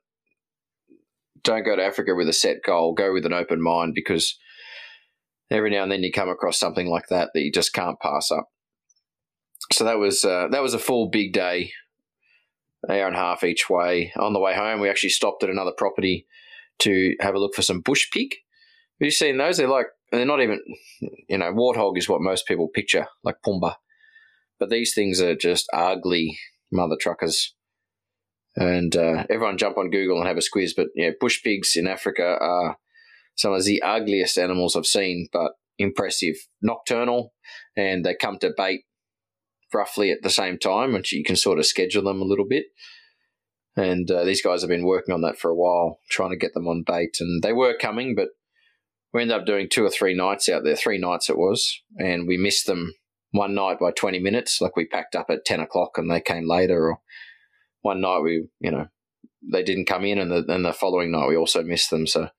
don't go to Africa with a set goal. Go with an open mind because every now and then you come across something like that that you just can't pass up so that was uh, that was a full big day, hour and a half each way. On the way home, we actually stopped at another property to have a look for some bush pig. Have you seen those? They're like they're not even you know warthog is what most people picture like pumba, but these things are just ugly mother truckers. And uh, everyone jump on Google and have a squiz. But yeah, bush pigs in Africa are some of the ugliest animals I've seen, but impressive. Nocturnal, and they come to bait roughly at the same time, which you can sort of schedule them a little bit. And uh, these guys have been working on that for a while, trying to get them on bait. And they were coming, but we ended up doing two or three nights out there. Three nights it was, and we missed them one night by twenty minutes. Like we packed up at ten o'clock and they came later. Or one night we, you know, they didn't come in, and the and the following night we also missed them. So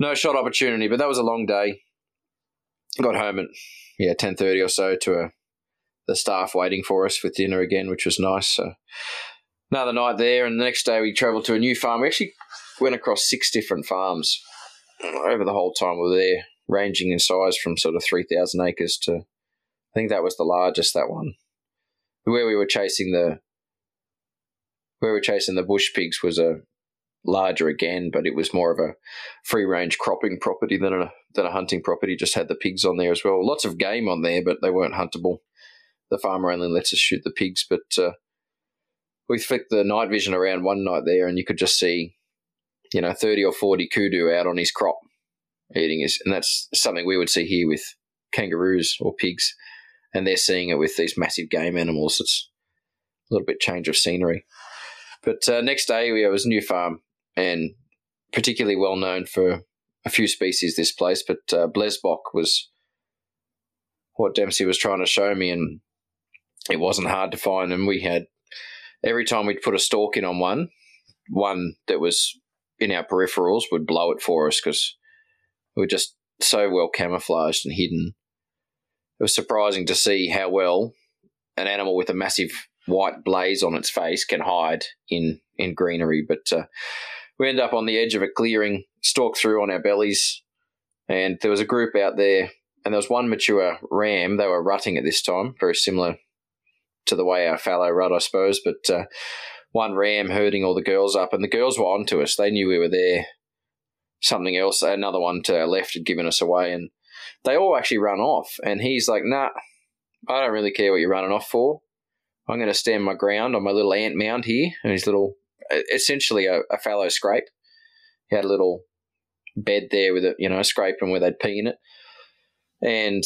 no shot opportunity. But that was a long day. Got home at yeah ten thirty or so to a, the staff waiting for us with dinner again, which was nice. So another night there, and the next day we travelled to a new farm. We actually went across six different farms over the whole time we were there, ranging in size from sort of three thousand acres to I think that was the largest that one. Where we were chasing the where we were chasing the bush pigs was a larger again, but it was more of a free range cropping property than a than a hunting property. Just had the pigs on there as well. Lots of game on there, but they weren't huntable. The farmer only lets us shoot the pigs, but uh, we flicked the night vision around one night there, and you could just see, you know, thirty or forty kudu out on his crop eating his, and that's something we would see here with kangaroos or pigs, and they're seeing it with these massive game animals. It's a little bit change of scenery. But uh, next day we was a new farm, and particularly well known for a few species. This place, but uh, Blesbok was what Dempsey was trying to show me, and it wasn't hard to find. And we had every time we'd put a stalk in on one, one that was in our peripherals would blow it for us because we were just so well camouflaged and hidden. It was surprising to see how well an animal with a massive white blaze on its face can hide in in greenery. But uh, we end up on the edge of a clearing, stalk through on our bellies, and there was a group out there, and there was one mature ram. They were rutting at this time, very similar to the way our fallow rut, I suppose. But uh, one ram herding all the girls up, and the girls were onto us. They knew we were there. Something else, another one to our left had given us away, and they all actually run off. And he's like, "Nah, I don't really care what you're running off for. I'm going to stand my ground on my little ant mound here, and his little, essentially a, a fallow scrape. He had a little bed there with a you know, scrape and where they'd pee in it, and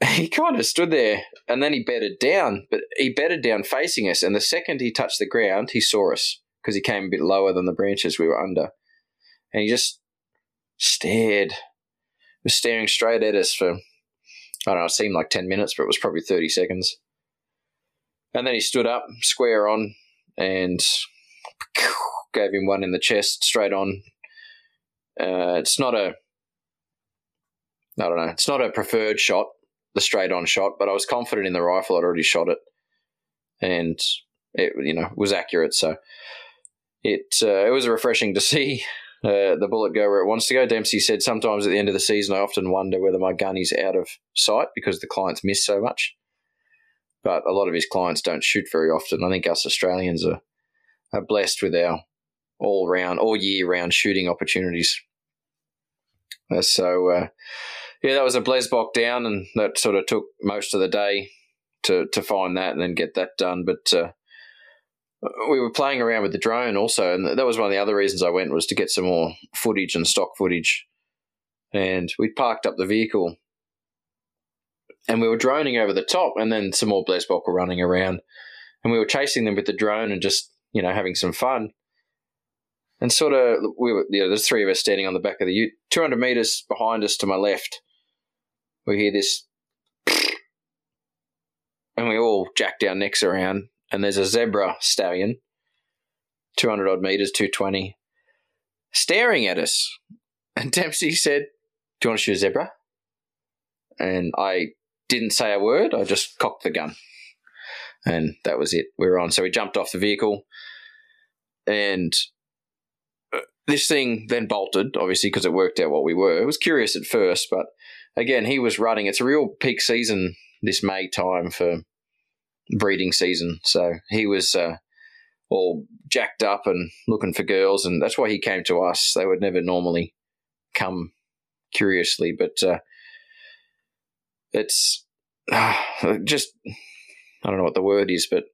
he kind of stood there, and then he bedded down, but he bedded down facing us, and the second he touched the ground, he saw us because he came a bit lower than the branches we were under, and he just stared, was staring straight at us for. I don't know, it seemed like 10 minutes, but it was probably 30 seconds. And then he stood up, square on, and gave him one in the chest, straight on. Uh, it's not a, I don't know, it's not a preferred shot, the straight on shot, but I was confident in the rifle. I'd already shot it, and it, you know, was accurate. So it uh, it was refreshing to see uh, the bullet go where it wants to go. Dempsey said sometimes at the end of the season, I often wonder whether my gun is out of sight because the clients miss so much but a lot of his clients don't shoot very often. I think us Australians are, are blessed with our all round, all year round shooting opportunities. Uh, so, uh, yeah, that was a Blesbok down, and that sort of took most of the day to, to find that and then get that done. But uh, we were playing around with the drone also, and that was one of the other reasons I went was to get some more footage and stock footage. And we parked up the vehicle and we were droning over the top, and then some more Blesbok were running around, and we were chasing them with the drone and just you know having some fun. And sort of, we were, you know, there's three of us standing on the back of the ute. 200 meters behind us to my left, we hear this, and we all jacked our necks around. And there's a zebra stallion, 200 odd meters, 220, staring at us. And Dempsey said, Do you want to shoot a zebra? And I didn't say a word. I just cocked the gun, and that was it. We were on. So we jumped off the vehicle, and uh, this thing then bolted, obviously, because it worked out what we were. It was curious at first, but again, he was running. It's a real peak season this May time for breeding season. So he was uh, all jacked up and looking for girls, and that's why he came to us. They would never normally come curiously, but uh, it's uh, just I don't know what the word is, but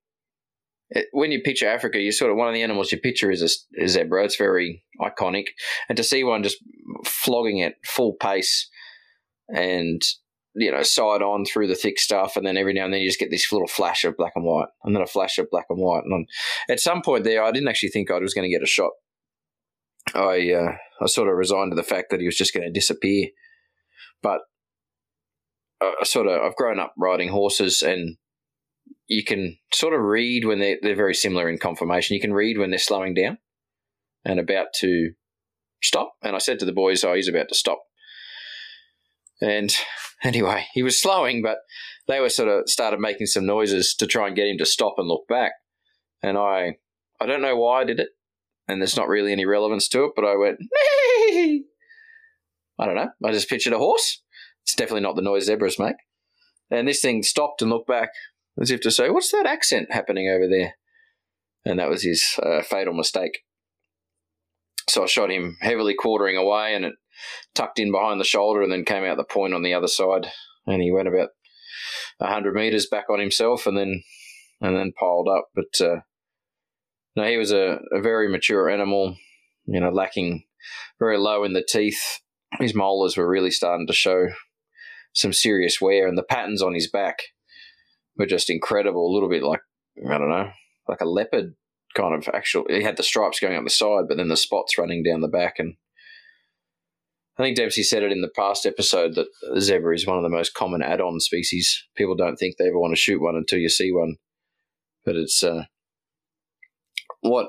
when you picture Africa, you sort of one of the animals you picture is a, zebra. It's very iconic, and to see one just flogging at full pace and you know side on through the thick stuff, and then every now and then you just get this little flash of black and white, and then a flash of black and white, and at some point there, I didn't actually think I was going to get a shot. I uh, I sort of resigned to the fact that he was just going to disappear, but I sort of I've grown up riding horses, and you can sort of read when they're they're very similar in conformation. You can read when they're slowing down and about to stop. And I said to the boys, oh, he's about to stop. And anyway, he was slowing, but they were sort of started making some noises to try and get him to stop and look back. And I, I don't know why I did it, and there's not really any relevance to it, but I went! I don't know. I just pictured a horse. It's definitely not the noise zebras make. And this thing stopped and looked back as if to say, What's that accent happening over there? And that was his uh, fatal mistake. So I shot him heavily quartering away and it tucked in behind the shoulder and then came out the point on the other side. And he went about 100 metres back on himself and then and then piled up. But uh, no, he was a, a very mature animal, you know, lacking very low in the teeth. His molars were really starting to show some serious wear, and the patterns on his back were just incredible. A little bit like I don't know, like a leopard kind of actual. He had the stripes going up the side, but then the spots running down the back. And I think Dempsey said it in the past episode that zebra is one of the most common add-on species. People don't think they ever want to shoot one until you see one, but it's uh, what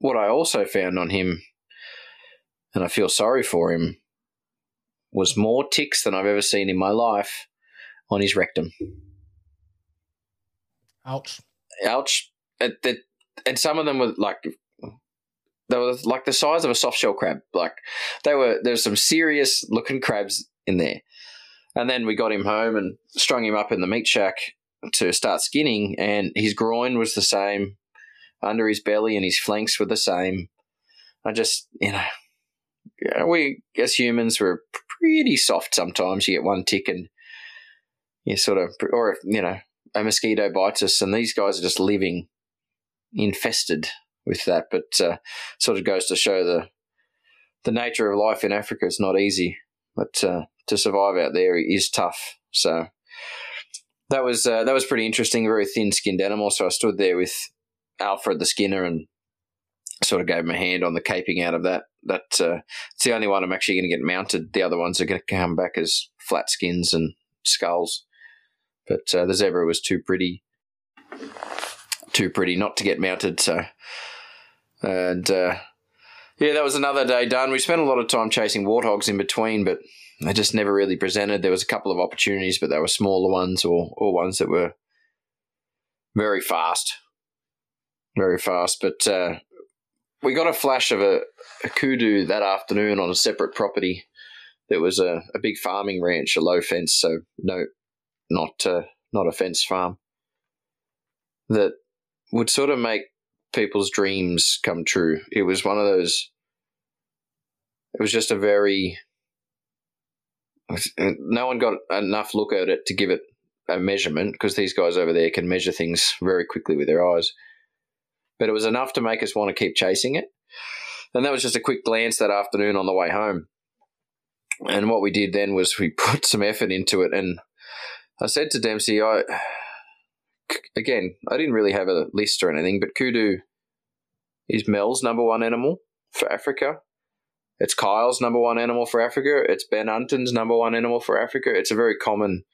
what I also found on him, and I feel sorry for him, was more ticks than I've ever seen in my life on his rectum. Ouch. Ouch. It, and some of them were like they were like the size of a soft shell crab. Like they were there's some serious looking crabs in there. And then we got him home and strung him up in the meat shack to start skinning and his groin was the same under his belly and his flanks were the same. I just, you know, we as humans we're pretty soft sometimes. You get one tick and you sort of, or you know, a mosquito bites us and these guys are just living infested with that. But uh, sort of goes to show the the nature of life in Africa is not easy, but uh, to survive out there is tough. So that was uh, that was pretty interesting. Very thin skinned animal. So I stood there with Alfred the Skinner and sort of gave him a hand on the caping out of that. That uh, it's the only one I'm actually going to get mounted. The other ones are going to come back as flat skins and skulls. But uh, the zebra was too pretty, too pretty not to get mounted. So, and uh, yeah, that was another day done. We spent a lot of time chasing warthogs in between, but they just never really presented. There was a couple of opportunities, but they were smaller ones or or ones that were very fast, very fast. But uh, we got a flash of a, a kudu that afternoon on a separate property. There was a, a big farming ranch, a low fence, so no, not uh, not a fence farm. That would sort of make people's dreams come true. It was one of those. It was just a very. No one got enough look at it to give it a measurement because these guys over there can measure things very quickly with their eyes but it was enough to make us want to keep chasing it. And that was just a quick glance that afternoon on the way home. And what we did then was we put some effort into it. And I said to Dempsey, I, again, I didn't really have a list or anything, but kudu is Mel's number one animal for Africa. It's Kyle's number one animal for Africa. It's Ben Hunton's number one animal for Africa. It's a very common,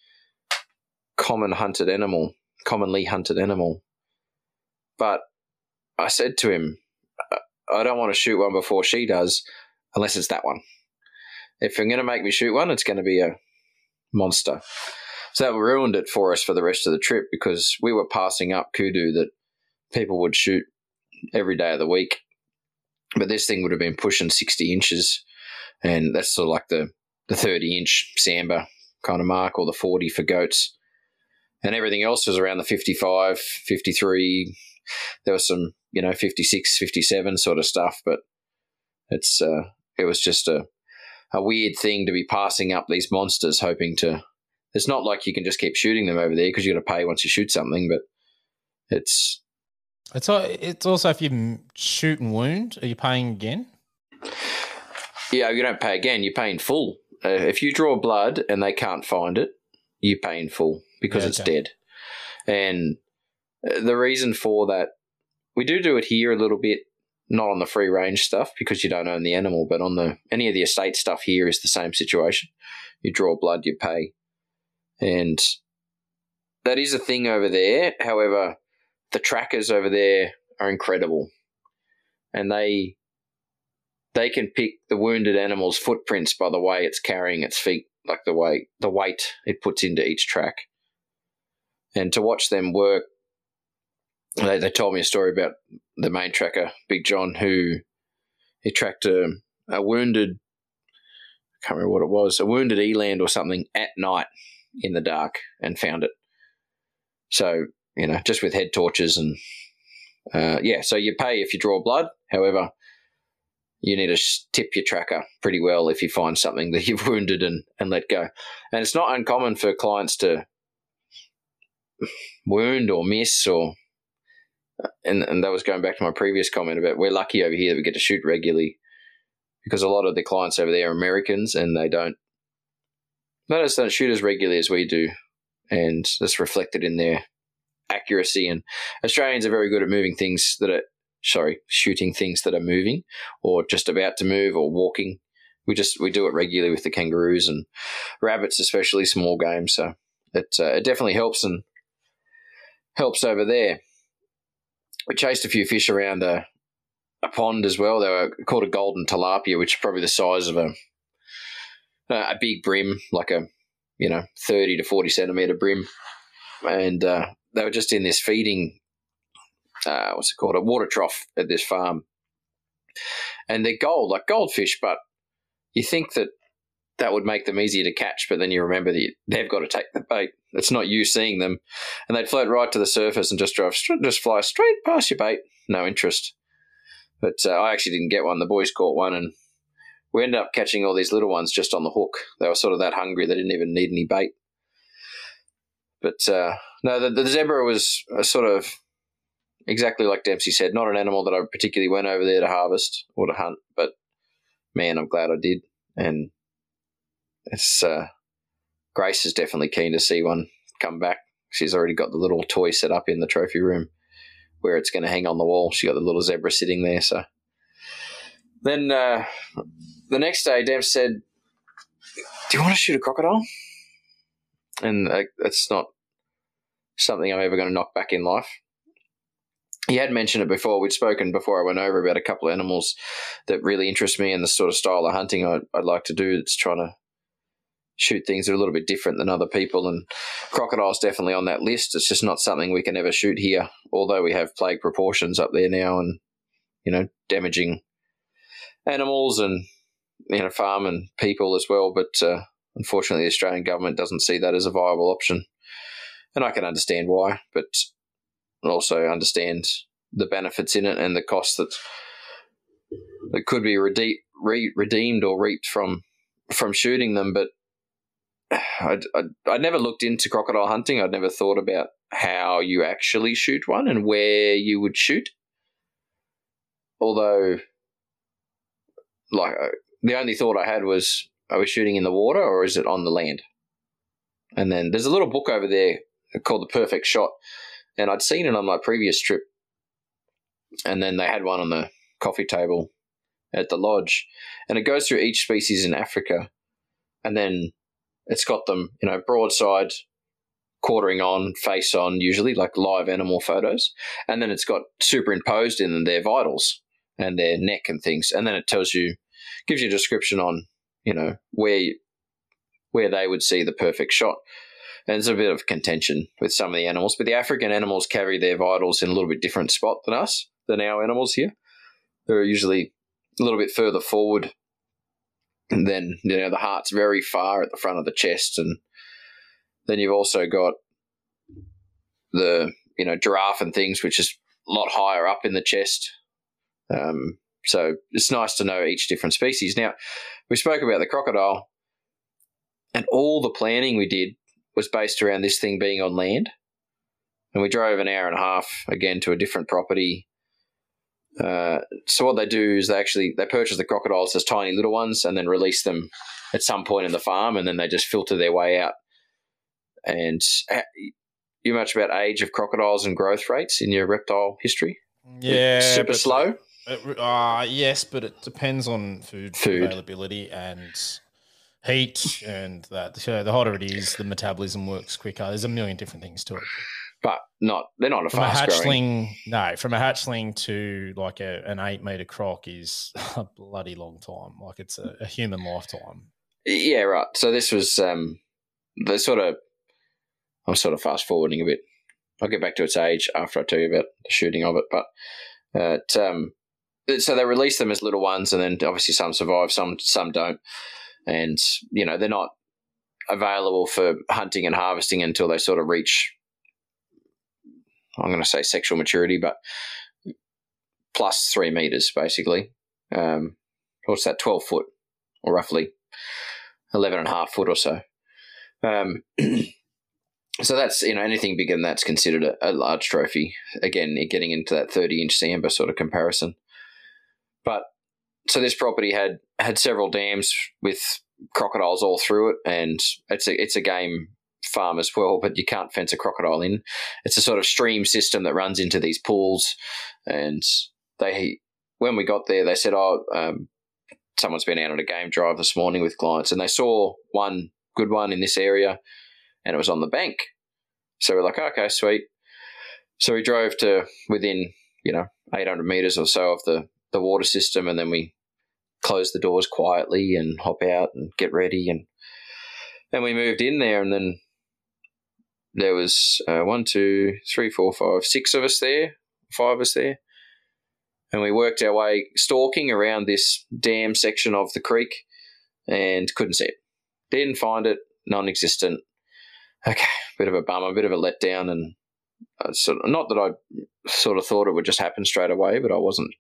common hunted animal, commonly hunted animal. But I said to him, I don't want to shoot one before she does, unless it's that one. If you're going to make me shoot one, it's going to be a monster. So that ruined it for us for the rest of the trip because we were passing up kudu that people would shoot every day of the week. But this thing would have been pushing 60 inches, and that's sort of like the, the 30 inch sambar kind of mark, or the 40 for goats. And everything else was around the 55, 53. There was some you know 56 57 sort of stuff but it's uh, it was just a a weird thing to be passing up these monsters hoping to it's not like you can just keep shooting them over there because you got to pay once you shoot something but it's it's it's also if you shoot and wound are you paying again yeah you don't pay again you're paying full uh, if you draw blood and they can't find it you pay in full because yeah, okay. it's dead and uh, the reason for that we do do it here a little bit, not on the free range stuff because you don't own the animal, but on the any of the estate stuff here is the same situation. You draw blood, you pay, and that is a thing over there. However, the trackers over there are incredible, and they they can pick the wounded animal's footprints by the way it's carrying its feet, like the way the weight it puts into each track. And to watch them work, they, they told me a story about the main tracker, Big John, who he tracked a, a wounded, I can't remember what it was, a wounded eland or something at night in the dark and found it. So, you know, just with head torches and, uh, yeah, so you pay if you draw blood. However, you need to tip your tracker pretty well if you find something that you've wounded and, and let go. And it's not uncommon for clients to wound or miss or and and that was going back to my previous comment about we're lucky over here that we get to shoot regularly because a lot of the clients over there are Americans and they don't just don't shoot as regularly as we do and that's reflected in their accuracy and Australians are very good at moving things that are sorry shooting things that are moving or just about to move or walking we just we do it regularly with the kangaroos and rabbits especially small game so it, uh, it definitely helps and helps over there. We chased a few fish around a, a pond as well. They were called a golden tilapia, which is probably the size of a a big bream, like a you know thirty to forty centimeter bream, and uh, they were just in this feeding. Uh, what's it called? A water trough at this farm, and they're gold, like goldfish. But you think that that would make them easier to catch, but then you remember that they've got to take the bait. It's not you seeing them, and they'd float right to the surface and just drive, just fly straight past your bait. No interest. But uh, I actually didn't get one. The boys caught one, and we ended up catching all these little ones just on the hook. They were sort of that hungry; they didn't even need any bait. But uh, no, the, the zebra was sort of exactly like Dempsey said, not an animal that I particularly went over there to harvest or to hunt. But man, I'm glad I did, and it's uh, Grace is definitely keen to see one come back. She's already got the little toy set up in the trophy room where it's going to hang on the wall. She got the little zebra sitting there. So then uh, the next day, Dev said, "Do you want to shoot a crocodile?" And uh, that's not something I'm ever going to knock back in life. He had mentioned it before. We'd spoken before I went over about a couple of animals that really interest me and the sort of style of hunting I'd, I'd like to do. It's trying to shoot things that are a little bit different than other people. And crocodile's definitely on that list. It's just not something we can ever shoot here, although we have plague proportions up there now and, you know, damaging animals and, you know, farm and people as well. But uh, unfortunately, the Australian government doesn't see that as a viable option. And I can understand why, but also understand the benefits in it and the costs that that could be rede- re- redeemed or reaped from from shooting them. But I'd, I'd, I'd never looked into crocodile hunting. I'd never thought about how you actually shoot one and where you would shoot. Although, like, the only thought I had was, are we shooting in the water or is it on the land? And then there's a little book over there called The Perfect Shot. And I'd seen it on my previous trip. And then they had one on the coffee table at the lodge. And it goes through each species in Africa. And then it's got them, you know, broadside, quartering on, face on, usually like live animal photos, and then it's got superimposed in them their vitals and their neck and things, and then it tells you, gives you a description on, you know, where where they would see the perfect shot. And there's a bit of contention with some of the animals, but the African animals carry their vitals in a little bit different spot than us, than our animals here. They're usually a little bit further forward and then you know the heart's very far at the front of the chest, and then you've also got the you know giraffe and things, which is a lot higher up in the chest. Um, so it's nice to know each different species. Now we spoke about the crocodile, and all the planning we did was based around this thing being on land. And we drove an hour and a half again to a different property uh, so what they do is they actually they purchase the crocodiles as tiny little ones and then release them at some point in the farm, and then they just filter their way out. And uh, you much about age of crocodiles and growth rates in your reptile history? Yeah, super slow. Uh, yes, but it depends on food, food. availability and heat, and that. So the hotter it is, the metabolism works quicker. There's a million different things to it. but not they're not a From a fast growing. no, from a hatchling to like a, an eight meter croc is a bloody long time. Like it's a, a human lifetime. Yeah, right. So this was um, the sort of. I'm sort of fast forwarding a bit. I'll get back to its age after I tell you about the shooting of it. But uh, it, um, it- so they release them as little ones, and then obviously some survive, some some don't, and you know they're not available for hunting and harvesting until they sort of reach. I'm going to say sexual maturity, but plus three meters basically. Um, what's that? Twelve foot, or roughly 11 and a half foot or so. Um, so that's, you know, anything bigger than that's considered a, a large trophy. Again, getting into that 30 inch Sambar sort of comparison. But so this property had had several dams with crocodiles all through it, and it's a it's a game farm as well, but you can't fence a crocodile in. It's a sort of stream system that runs into these pools, and they when we got there, they said, "Oh, um, someone's been out on a game drive this morning with clients and they saw one good one in this area and it was on the bank. So we're like, okay, sweet. So we drove to within, you know, 800 meters or so of the, the water system and then we closed the doors quietly and hop out and get ready. And then we moved in there and then there was uh, one, two, three, four, five, six of us there, five of us there and we worked our way stalking around this dam section of the creek and couldn't see it. Didn't find it, non existent. Okay, bit of a bummer, a bit of a letdown, and uh, sort of, not that I sort of thought it would just happen straight away, but I wasn't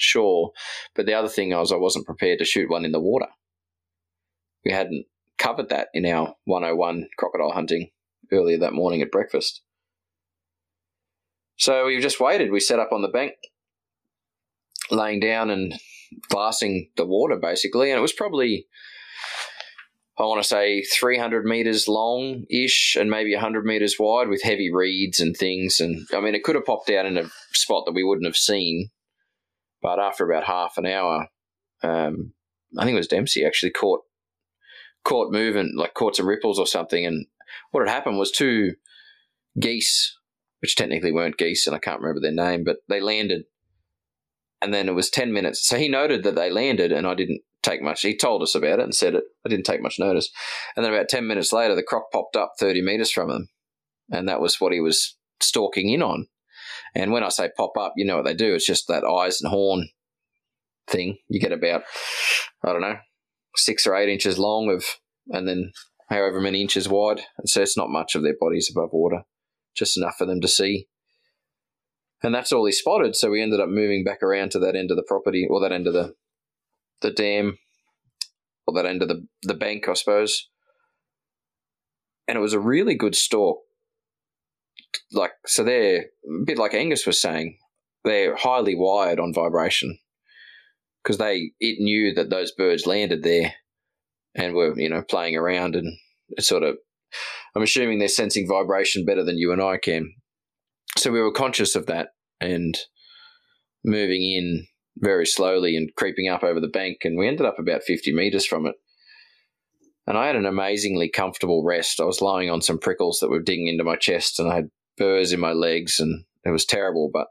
sure. But the other thing was I wasn't prepared to shoot one in the water. We hadn't covered that in our 101 crocodile hunting earlier that morning at breakfast. So we just waited. We set up on the bank, laying down and glassing the water basically, and it was probably I want to say 300 meters long ish and maybe 100 meters wide with heavy reeds and things. And I mean, it could have popped out in a spot that we wouldn't have seen, but after about half an hour, um, I think it was Dempsey actually caught caught movement, like caught some ripples or something. And what had happened was two geese, which technically weren't geese, and I can't remember their name, but they landed and then it was 10 minutes. So he noted that they landed, and I didn't take much. He told us about it and said it. I didn't take much notice. And then about 10 minutes later, the croc popped up 30 meters from him. And that was what he was stalking in on. And when I say pop up, you know what they do. It's just that eyes and horn thing. You get about, I don't know, six or eight inches long of, and then however many inches wide. And so it's not much of their bodies above water, just enough for them to see and that's all he spotted. So we ended up moving back around to that end of the property, or that end of the the dam, or that end of the the bank, I suppose. And it was a really good stalk. Like so, they're a bit like Angus was saying. They're highly wired on vibration because they it knew that those birds landed there and were you know playing around and sort of. I'm assuming they're sensing vibration better than you and I can so we were conscious of that and moving in very slowly and creeping up over the bank and we ended up about 50 meters from it and i had an amazingly comfortable rest i was lying on some prickles that were digging into my chest and i had burrs in my legs and it was terrible but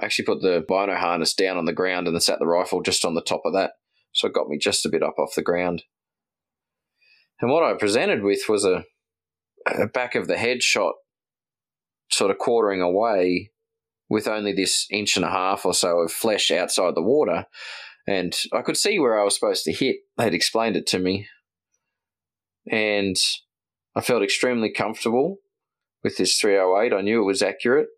i actually put the bino harness down on the ground and then sat the rifle just on the top of that so it got me just a bit up off the ground and what i presented with was a, a back of the head shot sort of quartering away with only this inch and a half or so of flesh outside the water. And I could see where I was supposed to hit. They'd explained it to me. And I felt extremely comfortable with this 308. I knew it was accurate.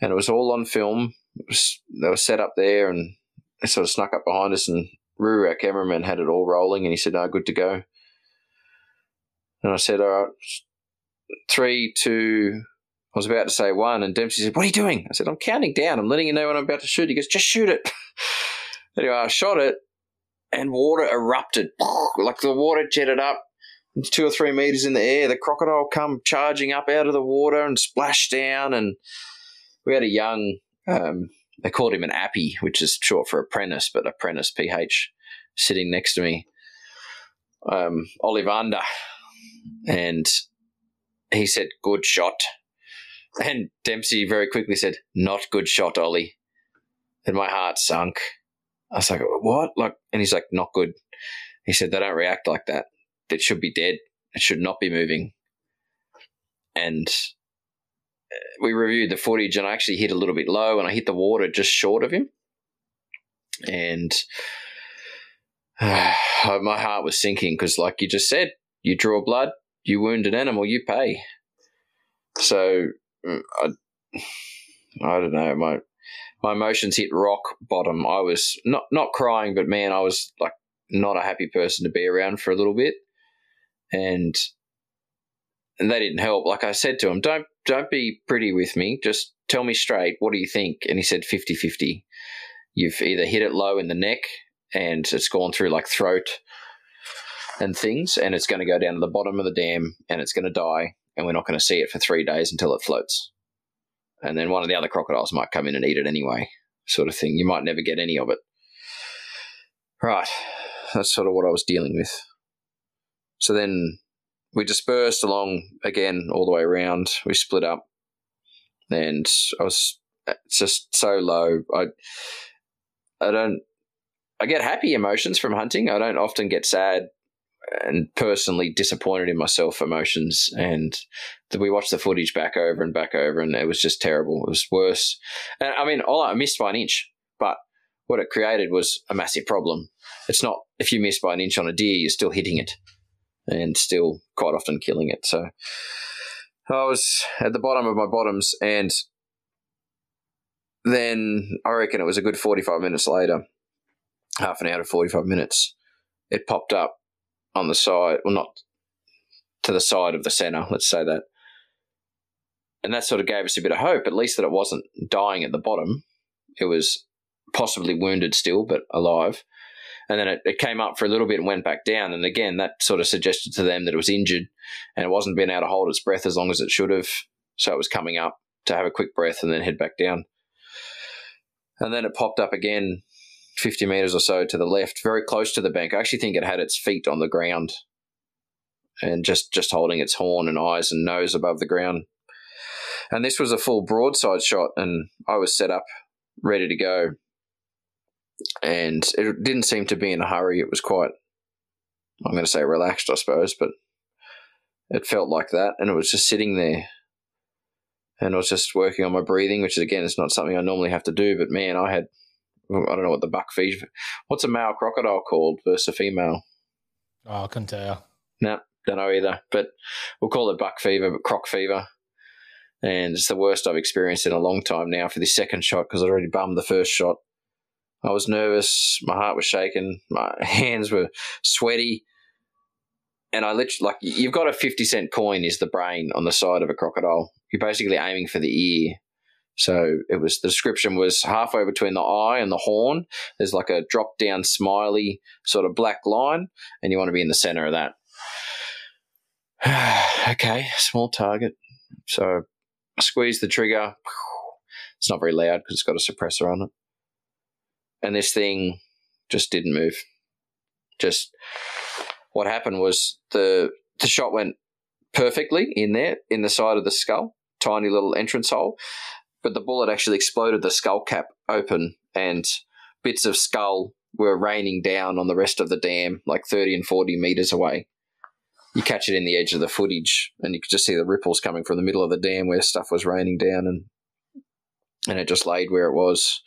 And it was all on film. Was, they were set up there and they sort of snuck up behind us. And Ruru, our cameraman, had it all rolling. And he said, No, good to go. And I said, All right, three, two, I was about to say one, and Dempsey said, What are you doing? I said, I'm counting down. I'm letting you know when I'm about to shoot. He goes, Just shoot it. anyway, I shot it, and water erupted. Like the water jetted up two or three meters in the air. The crocodile come charging up out of the water and splashed down. And we had a young, um, they called him an appy, which is short for apprentice, but apprentice PH, sitting next to me, um, Olivander. And he said, Good shot And Dempsey very quickly said, "Not good shot, Ollie." And my heart sunk. I was like, "What?" Like, and he's like, "Not good." He said, "They don't react like that. It should be dead. It should not be moving." And uh, we reviewed the footage, and I actually hit a little bit low, and I hit the water just short of him. And uh, my heart was sinking because, like you just said, you draw blood, you wound an animal, you pay. So mm, I, I don't know. My my emotions hit rock bottom. I was not not crying, but man, I was like not a happy person to be around for a little bit, and and they didn't help. Like I said to him, don't don't be pretty with me. Just tell me straight. What do you think? And he said 50-50. You've either hit it low in the neck and it's gone through like throat and things, and it's going to go down to the bottom of the dam and it's going to die, and we're not going to see it for three days until it floats. And then one of the other crocodiles might come in and eat it anyway, sort of thing. You might never get any of it. Right. That's sort of what I was dealing with. So then we dispersed along again all the way around. We split up, and I was just so low. I I don't I get happy emotions from hunting. I don't often get sad and personally disappointed in myself emotions. And we watched the footage back over and back over, and it was just terrible. It was worse. And I mean, all I missed by an inch, but what it created was a massive problem. It's not if you miss by an inch on a deer, you're still hitting it and still quite often killing it. So I was at the bottom of my bottoms, and then I reckon it was a good 45 minutes later, half an hour to 45 minutes, it popped up on the side, well, not to the side of the center, let's say that. And that sort of gave us a bit of hope, at least that it wasn't dying at the bottom. It was possibly wounded still, but alive. And then it, it came up for a little bit and went back down. And again, that sort of suggested to them that it was injured and it wasn't being able to hold its breath as long as it should have. So it was coming up to have a quick breath and then head back down. And then it popped up again 50 meters or so to the left, very close to the bank. I actually think it had its feet on the ground and just, just holding its horn and eyes and nose above the ground. And this was a full broadside shot, and I was set up, ready to go. And it didn't seem to be in a hurry. It was quite, I'm going to say relaxed, I suppose, but it felt like that. And it was just sitting there. And I was just working on my breathing, which is, again is not something I normally have to do. But man, I had I don't know what the buck feed. What's a male crocodile called versus a female? Oh, I couldn't tell. No, don't know either. But we'll call it buck fever, but croc fever. And it's the worst I've experienced in a long time now for this second shot because I'd already bummed the first shot. I was nervous. My heart was shaking. My hands were sweaty. And I literally, like, you've got a 50 cent coin is the brain on the side of a crocodile. You're basically aiming for the ear so it was the description was halfway between the eye and the horn. There's like a drop down smiley sort of black line, and you want to be in the center of that. okay, small target. So I squeeze the trigger. It's not very loud because it's got a suppressor on it. And this thing just didn't move. Just what happened was the the shot went perfectly in there in the side of the skull, tiny little entrance hole, but the bullet actually exploded the skull cap open and bits of skull were raining down on the rest of the dam, like 30 and 40 meters away. You catch it in the edge of the footage, and you could just see the ripples coming from the middle of the dam where stuff was raining down, and and it just laid where it was.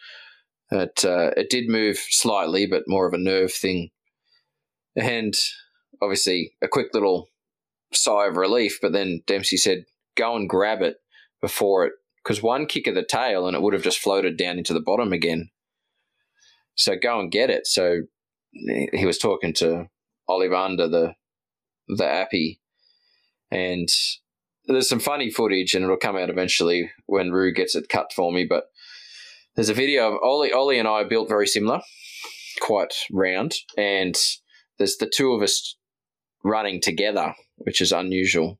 It uh, it did move slightly, but more of a nerve thing, and obviously a quick little sigh of relief. But then Dempsey said, "Go and grab it before it because one kick of the tail and it would have just floated down into the bottom again. So go and get it. So he was talking to Olivander, the the appy, and there's some funny footage, and it'll come out eventually when Rue gets it cut for me. But there's a video of Ollie. Ollie and I are built very similar, quite round, and there's the two of us running together, which is unusual,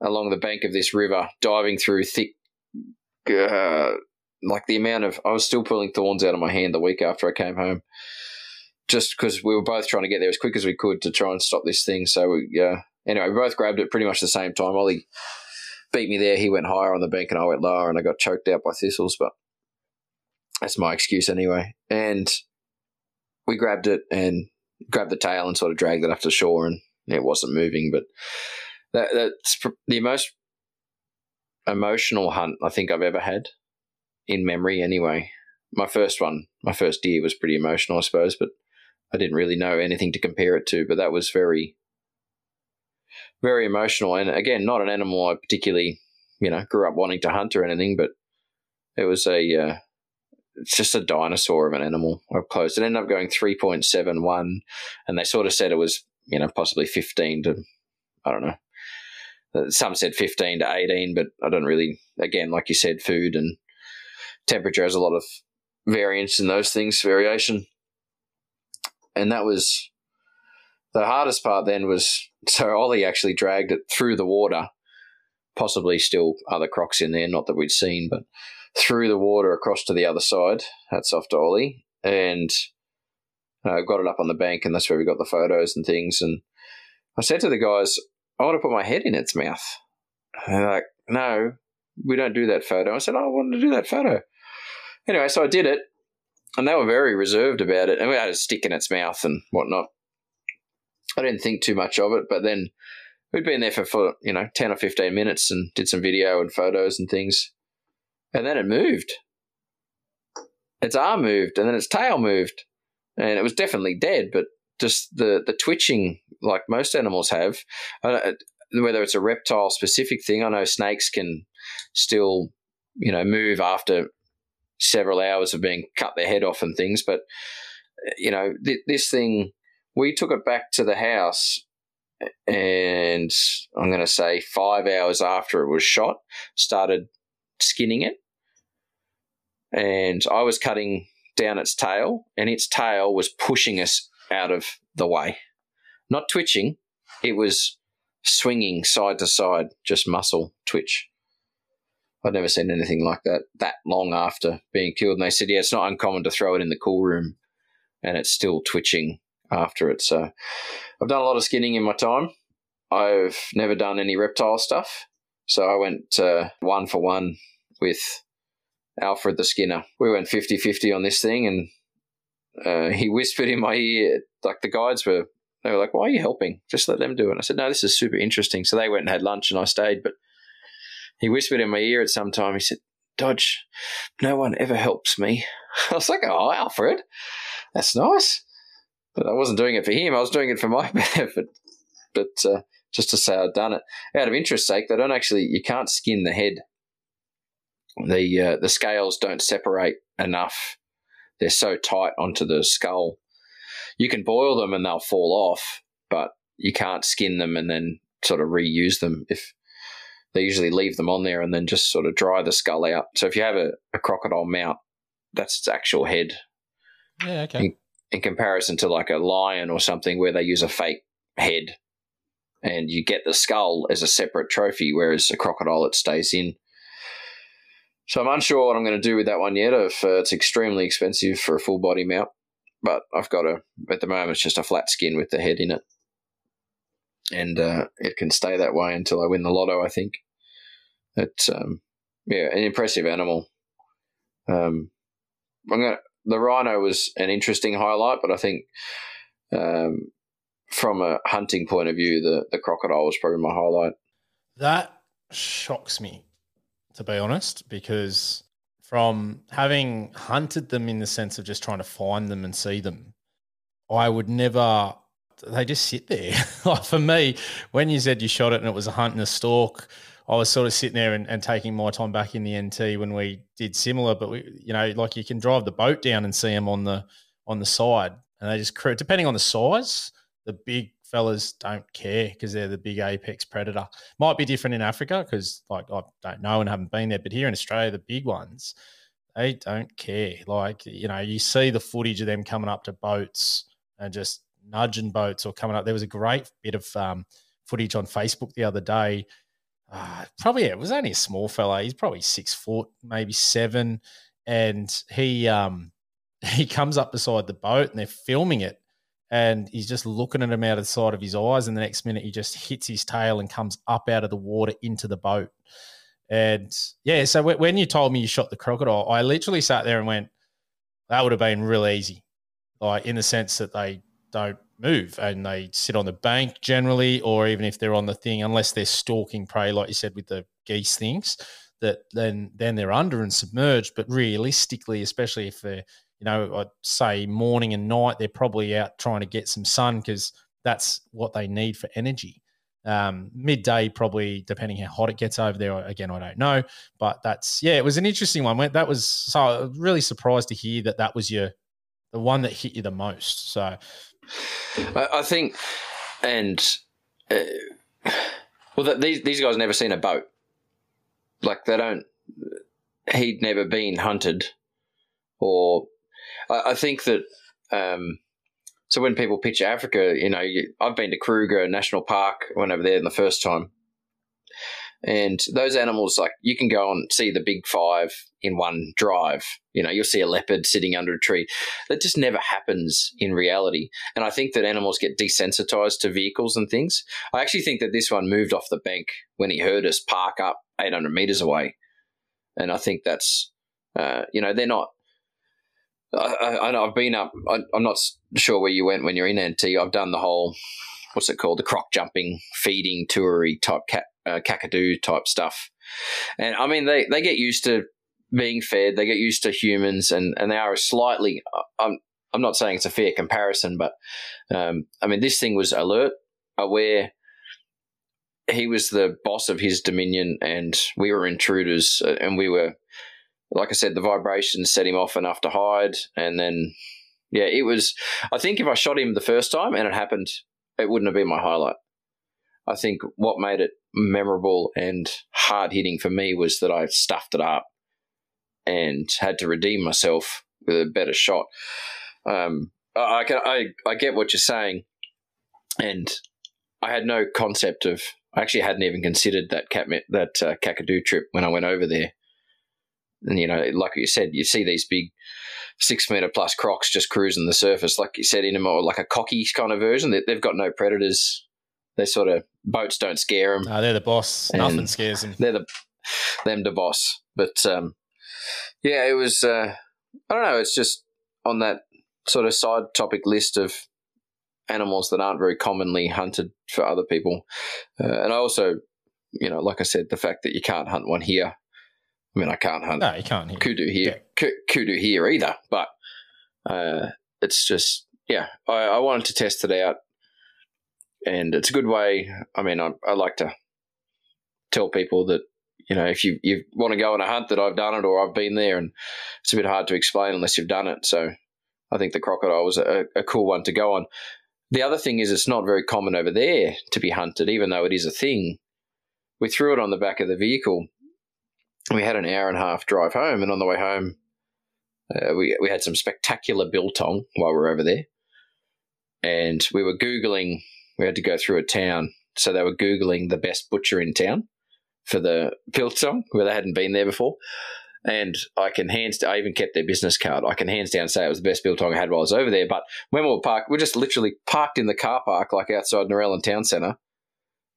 along the bank of this river, diving through thick uh, like the amount of I was still pulling thorns out of my hand the week after I came home, just because we were both trying to get there as quick as we could to try and stop this thing. So we, uh, anyway, we both grabbed it pretty much the same time. Ollie beat me there. He went higher on the bank and I went lower, and I got choked out by thistles. But that's my excuse anyway. And we grabbed it and grabbed the tail and sort of dragged it up to shore, and it wasn't moving. But that, that's the most emotional hunt I think I've ever had in memory. Anyway, my first one, my first deer was pretty emotional, I suppose, but I didn't really know anything to compare it to. But that was very, very emotional, and again, not an animal I particularly, you know, grew up wanting to hunt or anything, but it was a. Uh, it's just a dinosaur of an animal up close. It ended up going 3.71, and they sort of said it was, you know, possibly 15 to, I don't know, uh, some said 15 to 18, but I don't really, again, like you said, food and temperature has a lot of variance in those things, variation. And that was the hardest part then was so Ollie actually dragged it through the water, possibly still other crocs in there, not that we'd seen, but through the water across to the other side. Hats off Ollie. And uh, got it up on the bank, and that's where we got the photos and things. And I said to the guys, I want to put my head in its mouth. And they're like, no, we don't do that photo. I said, I wanted to do that photo. Anyway, so I did it, and they were very reserved about it. And we had a stick in its mouth and whatnot. I didn't think too much of it, but then we'd been there for, for you know, 10 or 15 minutes and did some video and photos and things. And then it moved. Its arm moved, and then its tail moved. And it was definitely dead, but just the, the twitching like most animals have. Uh, whether it's a reptile specific thing, I know snakes can still, you know, move after several hours of being cut their head off and things. But you know, th- this thing, we took it back to the house, and I'm going to say five hours after it was shot, started skinning it, and I was cutting down its tail, and its tail was pushing us out of the way not twitching. It was swinging side to side, just muscle twitch. I'd never seen anything like that that long after being killed. And they said, yeah, it's not uncommon to throw it in the cool room and it's still twitching after it. So I've done a lot of skinning in my time. I've never done any reptile stuff. So I went uh, one for one with Alfred the Skinner. We went 50 50 on this thing and uh, he whispered in my ear, like the guides were they were like, "Why are you helping? Just let them do it." I said, "No, this is super interesting." So they went and had lunch, and I stayed. But he whispered in my ear at some time. He said, "Dodge, no one ever helps me." I was like, "Oh, Alfred, that's nice." But I wasn't doing it for him. I was doing it for my benefit. But uh, just to say I'd done it out of interest sake, they don't actually. You can't skin the head. The uh, the scales don't separate enough. They're so tight onto the skull you can boil them and they'll fall off, but you can't skin them and then sort of reuse them if they usually leave them on there and then just sort of dry the skull out. So if you have a, a crocodile mount, that's its actual head. Yeah, okay. In, in, comparison to like a lion or something where they use a fake head and you get the skull as a separate trophy, whereas a crocodile it stays in. So I'm unsure what I'm going to do with that one yet. If uh, it's extremely expensive for a full body mount, but I've got a at the moment it's just a flat skin with the head in it, and uh, it can stay that way until I win the lotto. I think it's um, yeah an impressive animal. Um, I'm gonna the rhino was an interesting highlight, but I think um, from a hunting point of view, the the crocodile was probably my highlight. That shocks me, to be honest, because from having hunted them in the sense of just trying to find them and see them, I would never. They just sit there. like for me, when you said you shot it and it was a hunt and a stalk, I was sort of sitting there and, and, taking my time back in the NT when we did similar. But we, you know, like you can drive the boat down and see them on the on the side, and they just depending on the size, the big fellas don't care because they're the big apex predator. Might be different in Africa because, like, I don't know and haven't been there, but here in Australia, the big ones, they don't care. Like, you know, you see the footage of them coming up to boats and just nudging boats or coming up. There was a great bit of um, footage on Facebook the other day. Uh, probably yeah, it was only a small fella. He's probably six foot, maybe seven, and he um, he comes up beside the boat and they're filming it and he's just looking at him out of the side of his eyes. And the next minute, he just hits his tail and comes up out of the water into the boat. And yeah, so when you told me you shot the crocodile, I literally sat there and went, that would have been real easy. Like in the sense that they don't move and they sit on the bank generally, or even if they're on the thing, unless they're stalking prey, like you said with the geese things, that then then they're under and submerged. But realistically, especially if they're you know, I'd say morning and night, they're probably out trying to get some sun because that's what they need for energy. Um, midday, probably depending how hot it gets over there. Again, I don't know, but that's yeah, it was an interesting one. That was so really surprised to hear that that was your the one that hit you the most. So, I think, and uh, well, these these guys never seen a boat. Like they don't. He'd never been hunted, or I, I think that. Um, so when people picture Africa, you know, you, I've been to Kruger National Park. Went over there in the first time, and those animals, like you can go and see the big five in one drive. You know, you'll see a leopard sitting under a tree. That just never happens in reality. And I think that animals get desensitized to vehicles and things. I actually think that this one moved off the bank when he heard us park up 800 meters away. And I think that's, uh, you know, they're not I, I, have been up. I, am not sure where you went when you're in NT. I've done the whole, what's it called, the croc jumping, feeding, toury type cat, uh, type stuff. And I mean, they, they get used to being fed. They get used to humans, and, and they are slightly. Uh, I'm I'm not saying it's a fair comparison, but um, I mean, this thing was alert, aware. He was the boss of his dominion, and we were intruders, uh, and we were like I said, the vibrations set him off enough to hide. And then, yeah, it was. I think if I shot him the first time and it happened, it wouldn't have been my highlight. I think what made it memorable and hard hitting for me was that I stuffed it up and had to redeem myself with a better shot. Um, I, can, I, I get what you're saying, and I had no concept of. I actually hadn't even considered that cat that uh, Kakadu trip when I went over there. And, you know, like you said, you see these big six meter plus crocs just cruising the surface, like you said, in a more like a cocky kind of version. They, have got no predators. They sort of boats don't scare them. No, they're the boss. Nothing scares them. They're the them the boss. But um, yeah, it was. Uh, I don't know. It's just on that sort of side topic list of animals that aren't very commonly hunted for other people. Uh, and I also, you know, like I said, the fact that you can't hunt one here I mean, I can't hunt. No, you can't. Here. Kudu here, yeah. kudu here either. But uh, it's just, yeah, I, I, wanted to test it out, and it's a good way. I mean, I, I like to tell people that you know if you you want to go on a hunt that I've done it or I've been there, and it's a bit hard to explain unless you've done it. So I think the crocodile was a, a cool one to go on. The other thing is, it's not very common over there to be hunted, even though it is a thing. We threw it on the back of the vehicle we had an hour and a half drive home, and on the way home, uh, we we had some spectacular biltong while we were over there, and we were googling. We had to go through a town, so they were googling the best butcher in town for the biltong, where they hadn't been there before. And I can hands I even kept their business card. I can hands down say it was the best biltong I had while I was over there. But when we were parked, we are just literally parked in the car park, like outside Narellan Town Centre,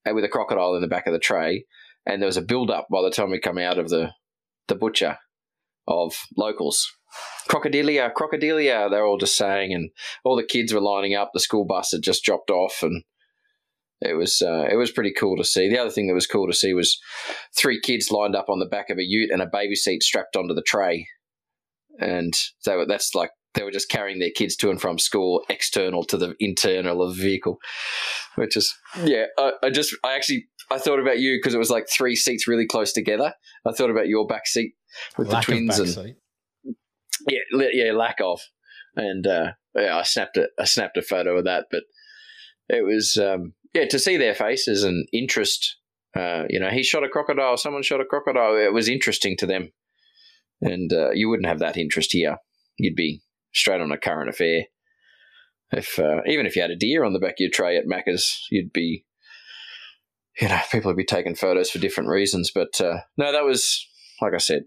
and with a crocodile in the back of the tray and there was a build up by the time we come out of the the butcher of locals. Crocodilia, crocodilia, they're all just saying, and all the kids were lining up. The school bus had just dropped off, and it was uh, it was pretty cool to see. The other thing that was cool to see was three kids lined up on the back of a ute and a baby seat strapped onto the tray, and so that's like they were just carrying their kids to and from school external to the internal of the vehicle which is yeah I, I just i actually i thought about you because it was like three seats really close together i thought about your back seat with lack the twins and seat. yeah yeah lack of and uh, yeah i snapped it i snapped a photo of that but it was um, yeah to see their faces and interest uh, you know he shot a crocodile someone shot a crocodile it was interesting to them and uh, you wouldn't have that interest here you'd be straight on a current affair. If uh, even if you had a deer on the back of your tray at Macca's, you'd be, you know, people would be taking photos for different reasons. But uh, no, that was like I said,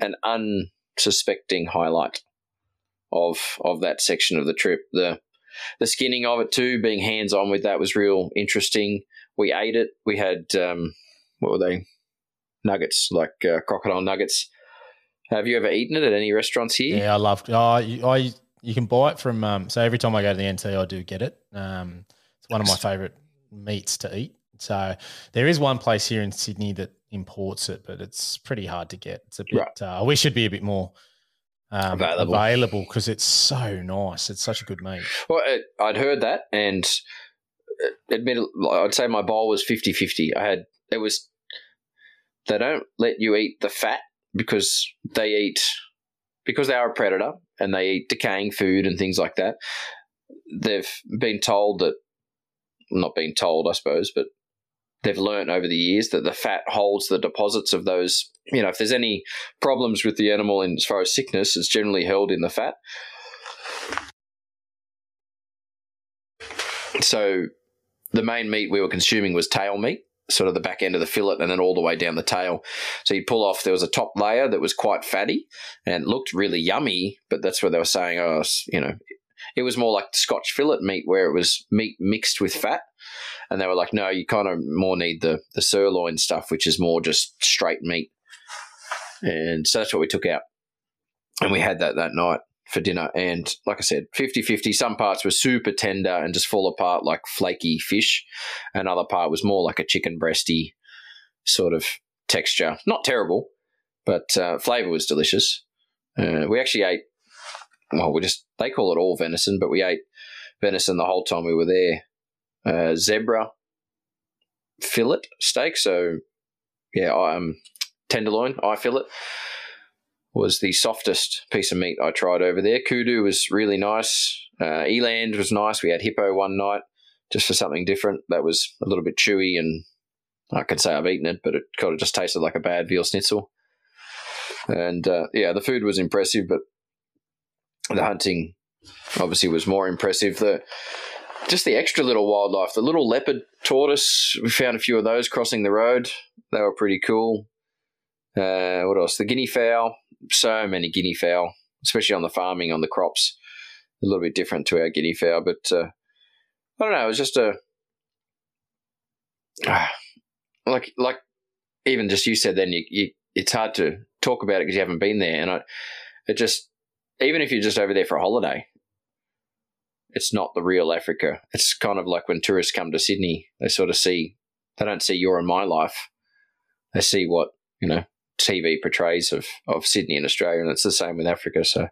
an unsuspecting highlight of of that section of the trip. The the skinning of it too, being hands on with that was real interesting. We ate it. We had um, what were they? Nuggets, like uh, crocodile nuggets. Have you ever eaten it at any restaurants here? Yeah, I love. Oh, you, I you can buy it from. Um, so every time I go to the NT, I do get it. Um, it's one of my favorite meats to eat. So there is one place here in Sydney that imports it, but it's pretty hard to get. It's a bit. Right. Uh, I wish it'd be a bit more um, available because it's so nice. It's such a good meat. Well, it, I'd heard that, and uh, admit, I'd say my bowl was 50-50. I had it was they don't let you eat the fat because they eat because they are a predator and they eat decaying food and things like that. They've been told that, not been told, I suppose, but they've learned over the years that the fat holds the deposits of those. You know, if there's any problems with the animal in as far as sickness, it's generally held in the fat. So the main meat we were consuming was tail meat sort of the back end of the fillet and then all the way down the tail. So you'd pull off, there was a top layer that was quite fatty and looked really yummy, but that's what they were saying, oh, you know, it was more like Scotch fillet meat where it was meat mixed with fat. And they were like, no, you kind of more need the, the sirloin stuff, which is more just straight meat. And so that's what we took out. And we had that that night for dinner. And like I said, 50 50. Some parts were super tender and just fall apart like flaky fish. Another part was more like a chicken breasty sort of texture. Not terrible, but uh, flavor was delicious. Uh, we actually ate, well, we just, they call it all venison, but we ate venison the whole time we were there. Uh, zebra fillet steak. So, yeah, I um, tenderloin, eye fillet was the softest piece of meat I tried over there. Kudu was really nice. Uh, eland was nice. We had hippo one night just for something different. That was a little bit chewy, and I can say I've eaten it, but it kind of just tasted like a bad veal schnitzel. And uh, yeah, the food was impressive, but the hunting obviously was more impressive. The just the extra little wildlife, the little leopard tortoise. We found a few of those crossing the road. They were pretty cool. Uh, what else? The guinea fowl so many guinea fowl, especially on the farming on the crops. A little bit different to our guinea fowl, but uh, I don't know. It was just a uh, like like even just you said then you, you it's hard to talk about it because you haven't been there, and I it just even if you're just over there for a holiday, it's not the real Africa. It's kind of like when tourists come to Sydney, they sort of see they don't see your and my life. They see what you know TV portrays of, of Sydney and Australia, and it's the same with Africa. So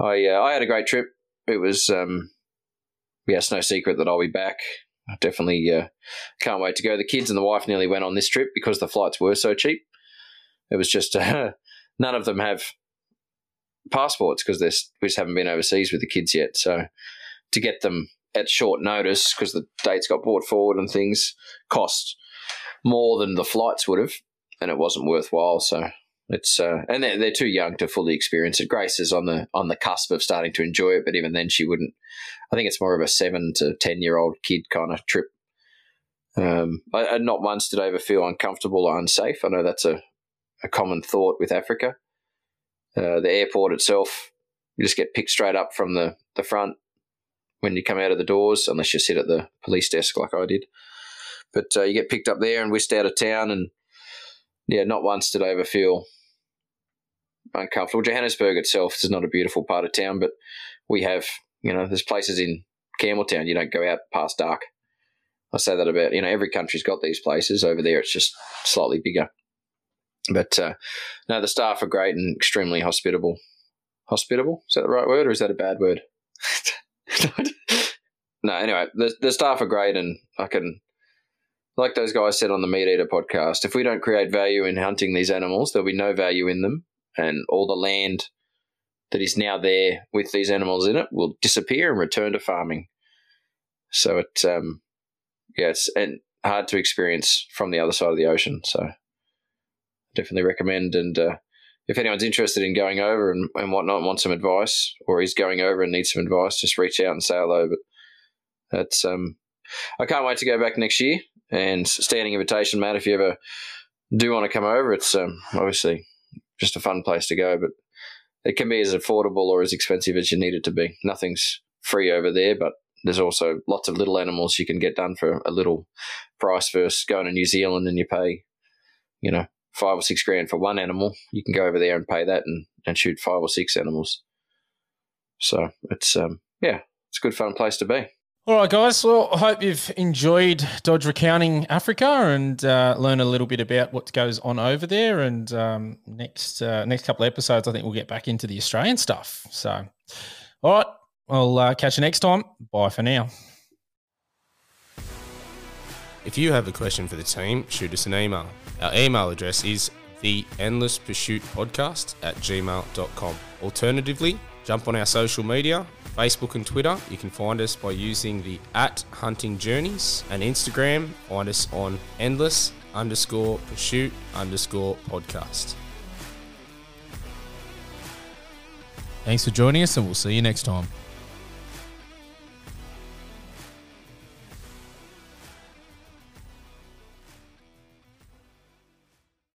I uh, I had a great trip. It was um, yeah, it's no secret that I'll be back. I definitely uh, can't wait to go. The kids and the wife nearly went on this trip because the flights were so cheap. It was just uh, none of them have passports because we just haven't been overseas with the kids yet. So to get them at short notice because the dates got brought forward and things cost more than the flights would have and it wasn't worthwhile. So it's uh, and they're, they're too young to fully experience it. Grace is on the on the cusp of starting to enjoy it, but even then, she wouldn't. I think it's more of a seven to ten year old kid kind of trip. Um, I, not once did I ever feel uncomfortable or unsafe. I know that's a, a common thought with Africa. Uh, the airport itself, you just get picked straight up from the, the front when you come out of the doors, unless you sit at the police desk like I did. But uh, you get picked up there and whisked out of town, and yeah, not once did I ever feel uncomfortable. Johannesburg itself is not a beautiful part of town, but we have, you know, there's places in Campbelltown you don't go out past dark. I say that about, you know, every country's got these places. Over there, it's just slightly bigger. But uh, no, the staff are great and extremely hospitable. Hospitable? Is that the right word or is that a bad word? no, anyway, the, the staff are great and I can like those guys said on the Meat Eater podcast, if we don't create value in hunting these animals, there'll be no value in them, and all the land that is now there with these animals in it will disappear and return to farming. So it, um, yeah, it's and hard to experience from the other side of the ocean. So definitely recommend. And uh, if anyone's interested in going over and, and whatnot, want some advice, or is going over and needs some advice, just reach out and say hello. But that's um, I can't wait to go back next year and standing invitation, Matt. If you ever do want to come over, it's um, obviously just a fun place to go, but it can be as affordable or as expensive as you need it to be. Nothing's free over there, but there's also lots of little animals you can get done for a little price versus going to New Zealand and you pay, you know, five or six grand for one animal. You can go over there and pay that and, and shoot five or six animals. So it's um yeah, it's a good fun place to be. All right, guys. Well, I hope you've enjoyed Dodge Recounting Africa and uh, learn a little bit about what goes on over there. And um, next uh, next couple of episodes, I think we'll get back into the Australian stuff. So, all right, I'll uh, catch you next time. Bye for now. If you have a question for the team, shoot us an email. Our email address is the endless pursuit podcast at gmail.com. Alternatively, jump on our social media Facebook and Twitter, you can find us by using the at hunting journeys and Instagram, find us on endless underscore pursuit underscore podcast. Thanks for joining us, and we'll see you next time.